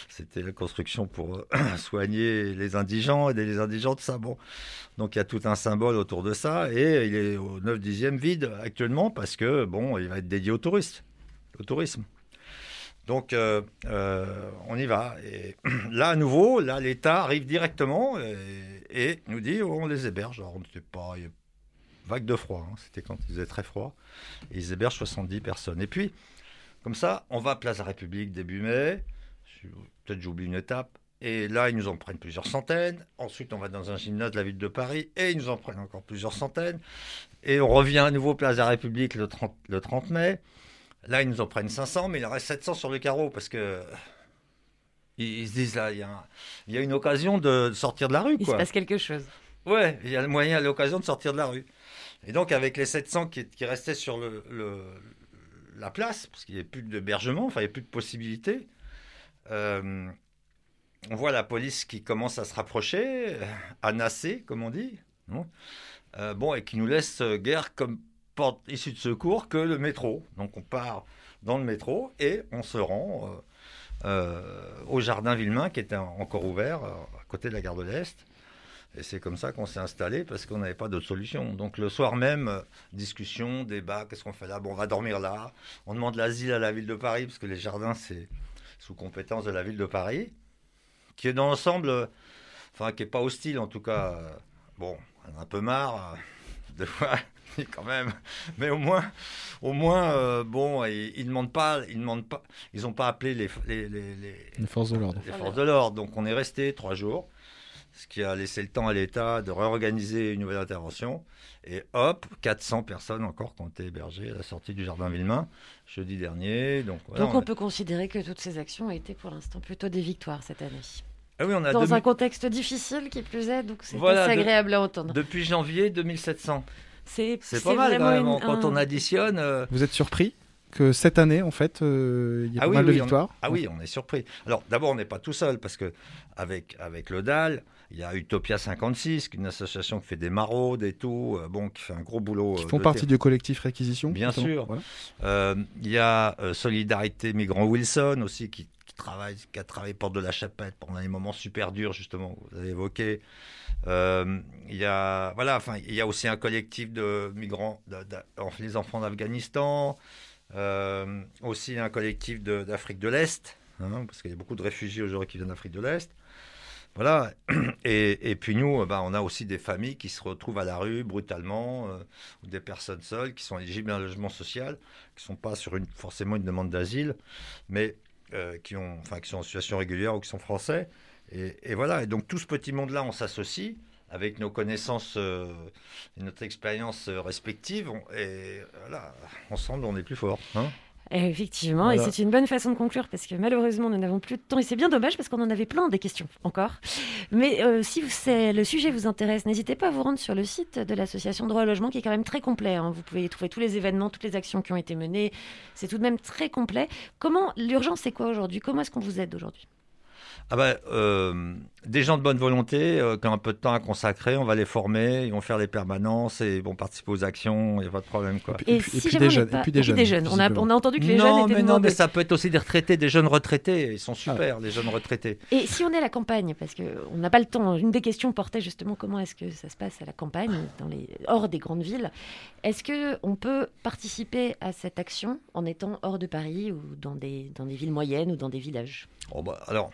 C'était la construction pour euh, soigner les indigents, aider les indigents, tout ça. Bon. Donc, il y a tout un symbole autour de ça. Et il est au 9 10e vide actuellement parce que, bon, il va être dédié aux touristes, au tourisme. Donc, euh, euh, on y va. Et là, à nouveau, là, l'État arrive directement et, nous dit oh, on les héberge. Alors, on n'était pas. il y a vague de froid, hein, c'était quand il faisait très froid. Et ils hébergent 70 personnes. Et puis, comme ça, on va à Place de la République début mai. Peut-être j'oublie une étape. Et là, ils nous en prennent plusieurs centaines. Ensuite, on va dans un gymnase de la ville de Paris et ils nous en prennent encore plusieurs centaines. Et on revient à nouveau Place de la République le 30, le 30 mai. Là, ils nous en prennent 500, mais il en reste 700 sur le carreau parce que ils, ils se disent là, il y, a un- il y a une occasion de sortir de la rue. Il quoi. se passe quelque chose. Ouais, il y a le moyen, l'occasion de sortir de la rue. Et donc, avec les 700 qui, qui restaient sur le, le- la place, parce qu'il n'y avait plus d'hébergement, enfin, il n'y avait plus de possibilités, euh, on voit la police qui commence à se rapprocher, euh, à nasser, comme on dit, Euh, bon, et qui nous laisse euh, guère comme porte issue de secours que le métro. Donc, on part dans le métro et on se rend euh, euh, au jardin Villemain, qui était encore ouvert, euh, à côté de la gare de l'Est. Et c'est comme ça qu'on s'est installé parce qu'on n'avait pas d'autre solution. Donc le soir même, discussion, débat, qu'est-ce qu'on fait là? Bon, on va dormir là. On demande l'asile à la ville de Paris parce que les jardins, c'est sous compétence de la ville de Paris, qui est dans l'ensemble, enfin, qui n'est pas hostile en tout cas. Bon, on a un peu marre de fois, quand même. Mais au moins, au moins, euh, bon, ils, ils demandent pas, ils demandent pas, ils n'ont pas appelé les, les, les, les- Les forces de l'ordre. les forces de l'ordre. Donc on est resté trois jours, ce qui a laissé le temps à l'État de réorganiser une nouvelle intervention. Et hop, 400 personnes encore qui ont été hébergées à la sortie du jardin Villemain jeudi dernier. Donc, voilà, Donc on on a- peut considérer que toutes ces actions ont été pour l'instant plutôt des victoires cette année. Ah oui, on a Dans deux un contexte difficile qui plus est, donc c'est Voilà, assez de- agréable à entendre. Depuis janvier 2700. C'est C'est pas mal quand même, une- quand un- on additionne. euh, Vous êtes surpris que cette année, en fait, euh, il y a Ah pas oui, mal oui, de on- victoires ah oui, on est surpris. Alors d'abord, on n'est pas tout seul parce que avec avec le DAL, il y a Utopia 56, qui est une association qui fait des maraudes et tout, euh, bon, qui fait un gros boulot. Qui font de partie terrain. du collectif Réquisition Bien justement. sûr. Voilà. Euh, Il y a euh, Solidarité Migrant Wilson aussi qui travaille, qui a travaillé porte de la Chapelle pendant les moments super durs justement vous avez évoqué. Euh, Il y a voilà, enfin il y a aussi un collectif de migrants, les enfants d'Afghanistan, euh, aussi un collectif d'Afrique de, l'Est, hein, parce qu'il y a beaucoup de réfugiés aujourd'hui qui viennent d'Afrique de l'Est. Voilà. Et, puis nous, euh, bah, on a aussi des familles qui se retrouvent à la rue brutalement, euh, ou des personnes seules qui sont éligibles à un logement social, qui ne sont pas sur une, forcément une demande d'asile, mais euh, qui, ont, enfin, qui sont en situation régulière ou qui sont français. Et, voilà. Et donc tout ce petit monde-là, on s'associe avec nos connaissances euh, et notre expérience euh, respective. et voilà, ensemble, on est plus fort. hein. Effectivement, et c'est une bonne façon de conclure parce que malheureusement nous n'avons plus de temps et c'est bien dommage parce qu'on en avait plein des questions encore. Mais euh, si vous- le sujet vous intéresse, n'hésitez pas à vous rendre sur le site de l'association Droit au logement qui est quand même très complet. hein. Vous pouvez y trouver tous les événements, toutes les actions qui ont été menées. C'est tout de même très complet. Comment l'urgence c'est quoi aujourd'hui? Comment est-ce qu'on vous aide aujourd'hui? Ah bah, euh, des gens de bonne volonté euh, qui ont un peu de temps à consacrer, on va les former, ils vont faire les permanences et ils vont participer aux actions, il n'y a pas de problème. Quoi. Et, si jamais on n'est pas- et puis des jeunes. On a, on a entendu que les non, jeunes étaient mais non, mais ça peut être aussi des retraités, des jeunes retraités, ils sont Ah super, les jeunes retraités. Et si on est à la campagne, parce qu'on n'a pas le temps, une des questions portait justement comment est-ce que ça se passe à la campagne, dans les, hors des grandes villes. Est-ce qu'on peut participer à cette action en étant hors de Paris ou dans des, dans des villes moyennes ou dans des villages? Oh bah, alors,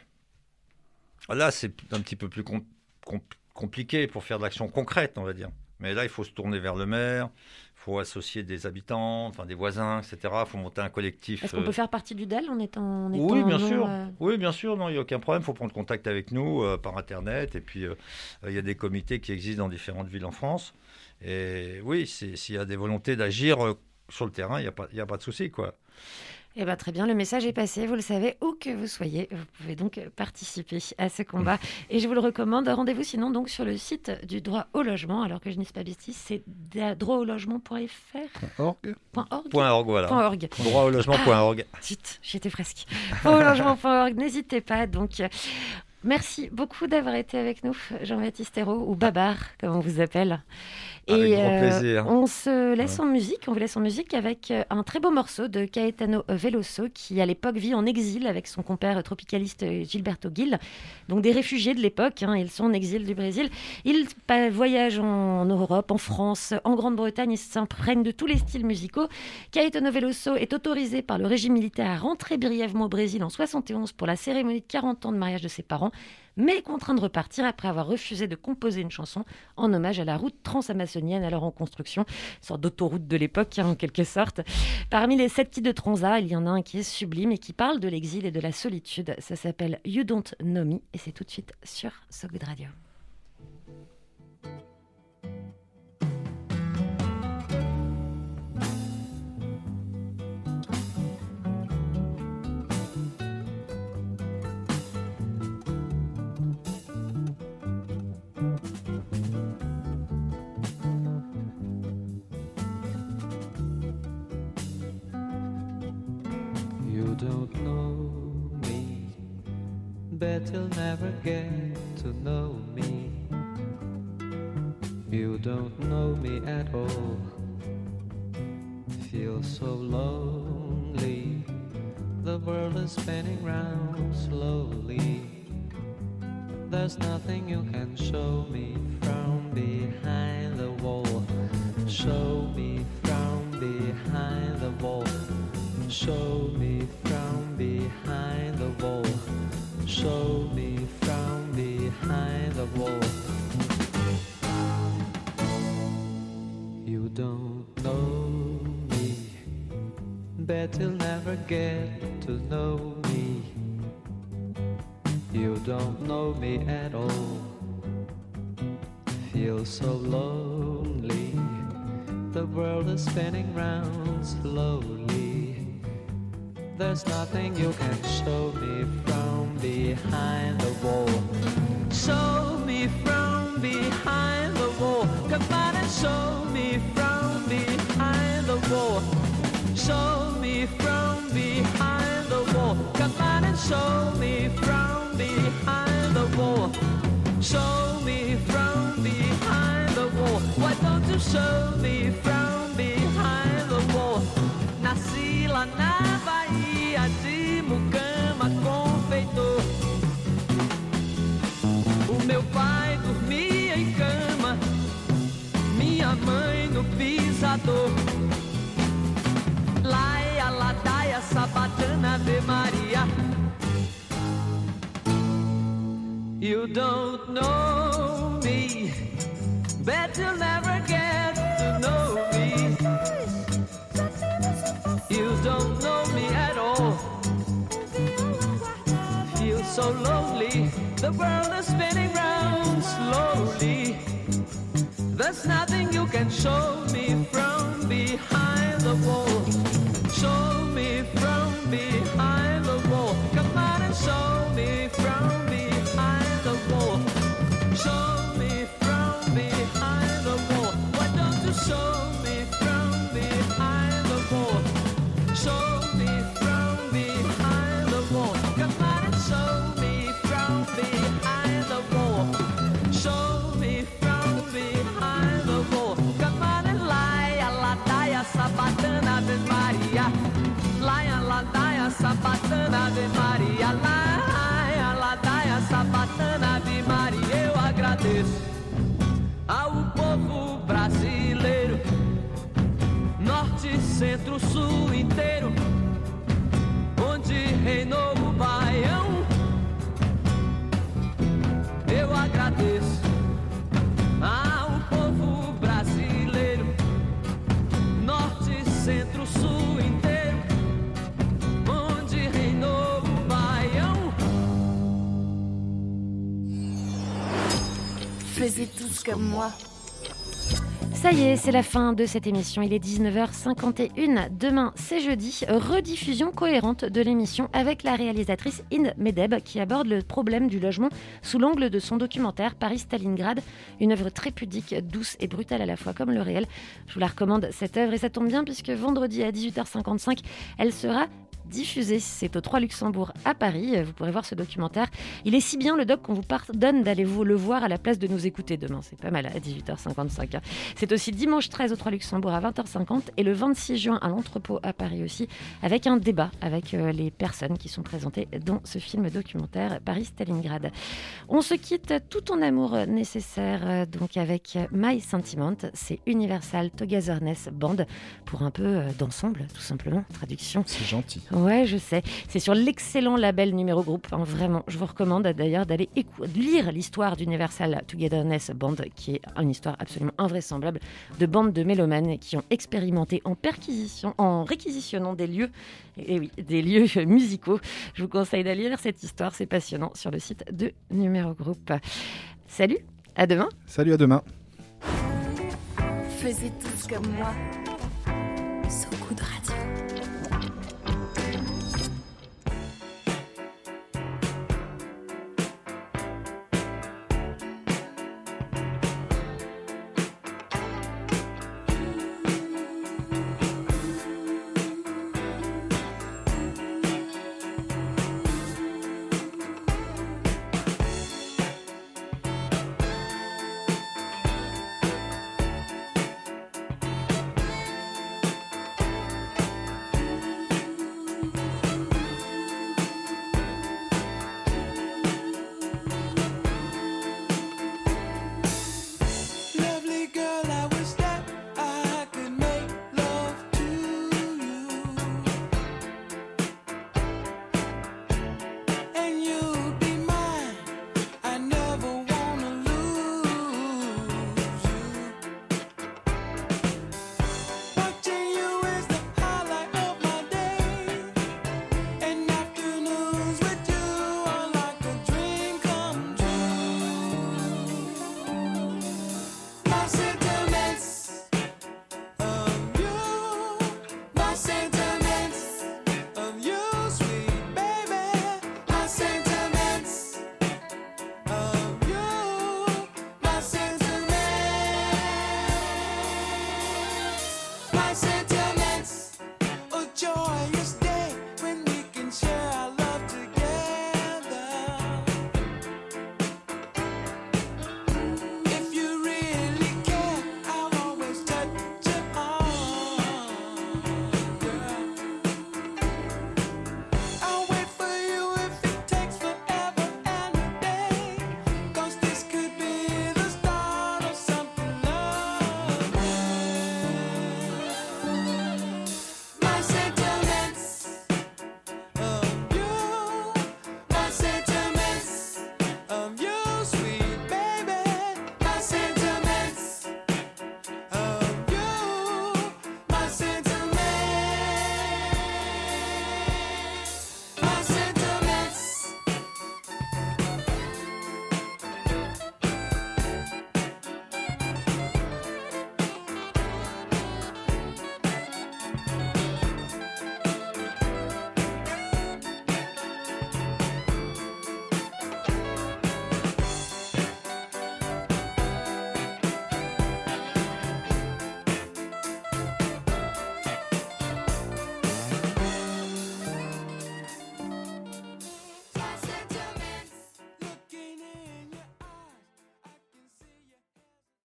là, c'est un petit peu plus com- com- compliqué pour faire de l'action concrète, on va dire. Mais là, il faut se tourner vers le maire, il faut associer des habitants, enfin des voisins, etc. Il faut monter un collectif. Est-ce qu'on euh, peut faire partie du DEL en étant, en étant Oui, bien non, sûr. euh, Oui, bien sûr. Non, il n'y a aucun problème. Il faut prendre contact avec nous euh, par Internet. Et puis, euh, il y a des comités qui existent dans différentes villes en France. Et oui, s'il y a des volontés d'agir euh, sur le terrain, il n'y a, a pas de souci, quoi. Eh ben, très bien, le message est passé, vous le savez, où que vous soyez, vous pouvez donc participer à ce combat. Et je vous le recommande, rendez-vous sinon donc sur le site du droit au logement, alors que je n'y pas bêtise, c'est droitaulogement.fr Org .org Point .org, voilà. Point .org. Droit au logement.org. Ah, zut, j'étais presque. Point au logement.org, n'hésitez pas. Donc, euh, merci beaucoup d'avoir été avec nous, Jean-Baptiste Hérault, ou Babar, comme on vous appelle. Avec Et grand euh, plaisir. on se laisse en musique, on vous laisse en musique avec euh, un très beau morceau de Caetano Veloso qui à l'époque vit en exil avec son compère tropicaliste euh, Gilberto Gil, donc des réfugiés de l'époque, hein, ils sont en exil du Brésil. Ils voyagent en Europe, en France, en Grande-Bretagne, ils s'imprègnent de tous les styles musicaux. Caetano Veloso est autorisé par le régime militaire à rentrer brièvement au Brésil en 71 pour la cérémonie de 40 ans de mariage de ses parents, mais contraint de repartir après avoir refusé de composer une chanson en hommage à la route transamazonienne alors en construction, une sorte d'autoroute de l'époque hein, en quelque sorte. Parmi les sept titres de Transat, il y en a un qui est sublime et qui parle de l'exil et de la solitude. Ça s'appelle You Don't Know Me et c'est tout de suite sur So Good Radio. Bet you'll never get to know me. You don't know me at all, feel so lonely. The world is spinning round slowly. There's nothing you can show me from behind the wall. Show me from behind the wall. Show me from behind the wall. Show me from behind the wall. You don't know me, bet you'll never get to know me. You don't know me at all. Feel so lonely. The world is spinning round slowly. There's nothing you can show me from behind the wall. Show me from behind the wall. Come on and show me from behind the wall. Show me from behind the wall. Come on and show me from behind the wall. Show me from behind the wall. Why don't you show me from no pisador. Laia, ladaia, sabatana, Ave Maria. You don't know me, bet you'll never get to know me. You don't know me at all. Feel so lonely, the world is spinning There's nothing you can show me from behind the wall. C'est la fin de cette émission. Il est 19h51. Demain, c'est jeudi. Rediffusion cohérente de l'émission avec la réalisatrice Inde Medeb qui aborde le problème du logement sous l'angle de son documentaire Paris-Stalingrad. Une œuvre très pudique, douce et brutale à la fois comme le réel. Je vous la recommande cette œuvre et ça tombe bien puisque vendredi à 18h55, elle sera diffusée. C'est au 3 Luxembourg à Paris. Vous pourrez voir ce documentaire. Il est si bien le doc qu'on vous pardonne d'aller vous le voir à la place de nous écouter demain. C'est pas mal à 18h55. C'est aussi dimanche 13 au 3 Luxembourg à 20h50 et le 26 juin à l'entrepôt à Paris aussi avec un débat avec euh, les personnes qui sont présentées dans ce film documentaire Paris-Stalingrad. On se quitte tout en amour nécessaire euh, donc avec My Sentiment. C'est Universal Togetherness Band pour un peu euh, d'ensemble tout simplement. Traduction. C'est gentil. Ouais, je sais. C'est sur l'excellent label Numéro Groupe. Hein, vraiment, je vous recommande d'ailleurs d'aller lire l'histoire d'Universal Togetherness Band, qui est une histoire absolument invraisemblable de bandes de mélomanes qui ont expérimenté en perquisition, en réquisitionnant des lieux, et oui, des lieux musicaux. Je vous conseille d'aller lire cette histoire, c'est passionnant, sur le site de Numéro Groupe. Salut, à demain. Salut, à demain. Faisais tous comme moi. Sous coup de radio.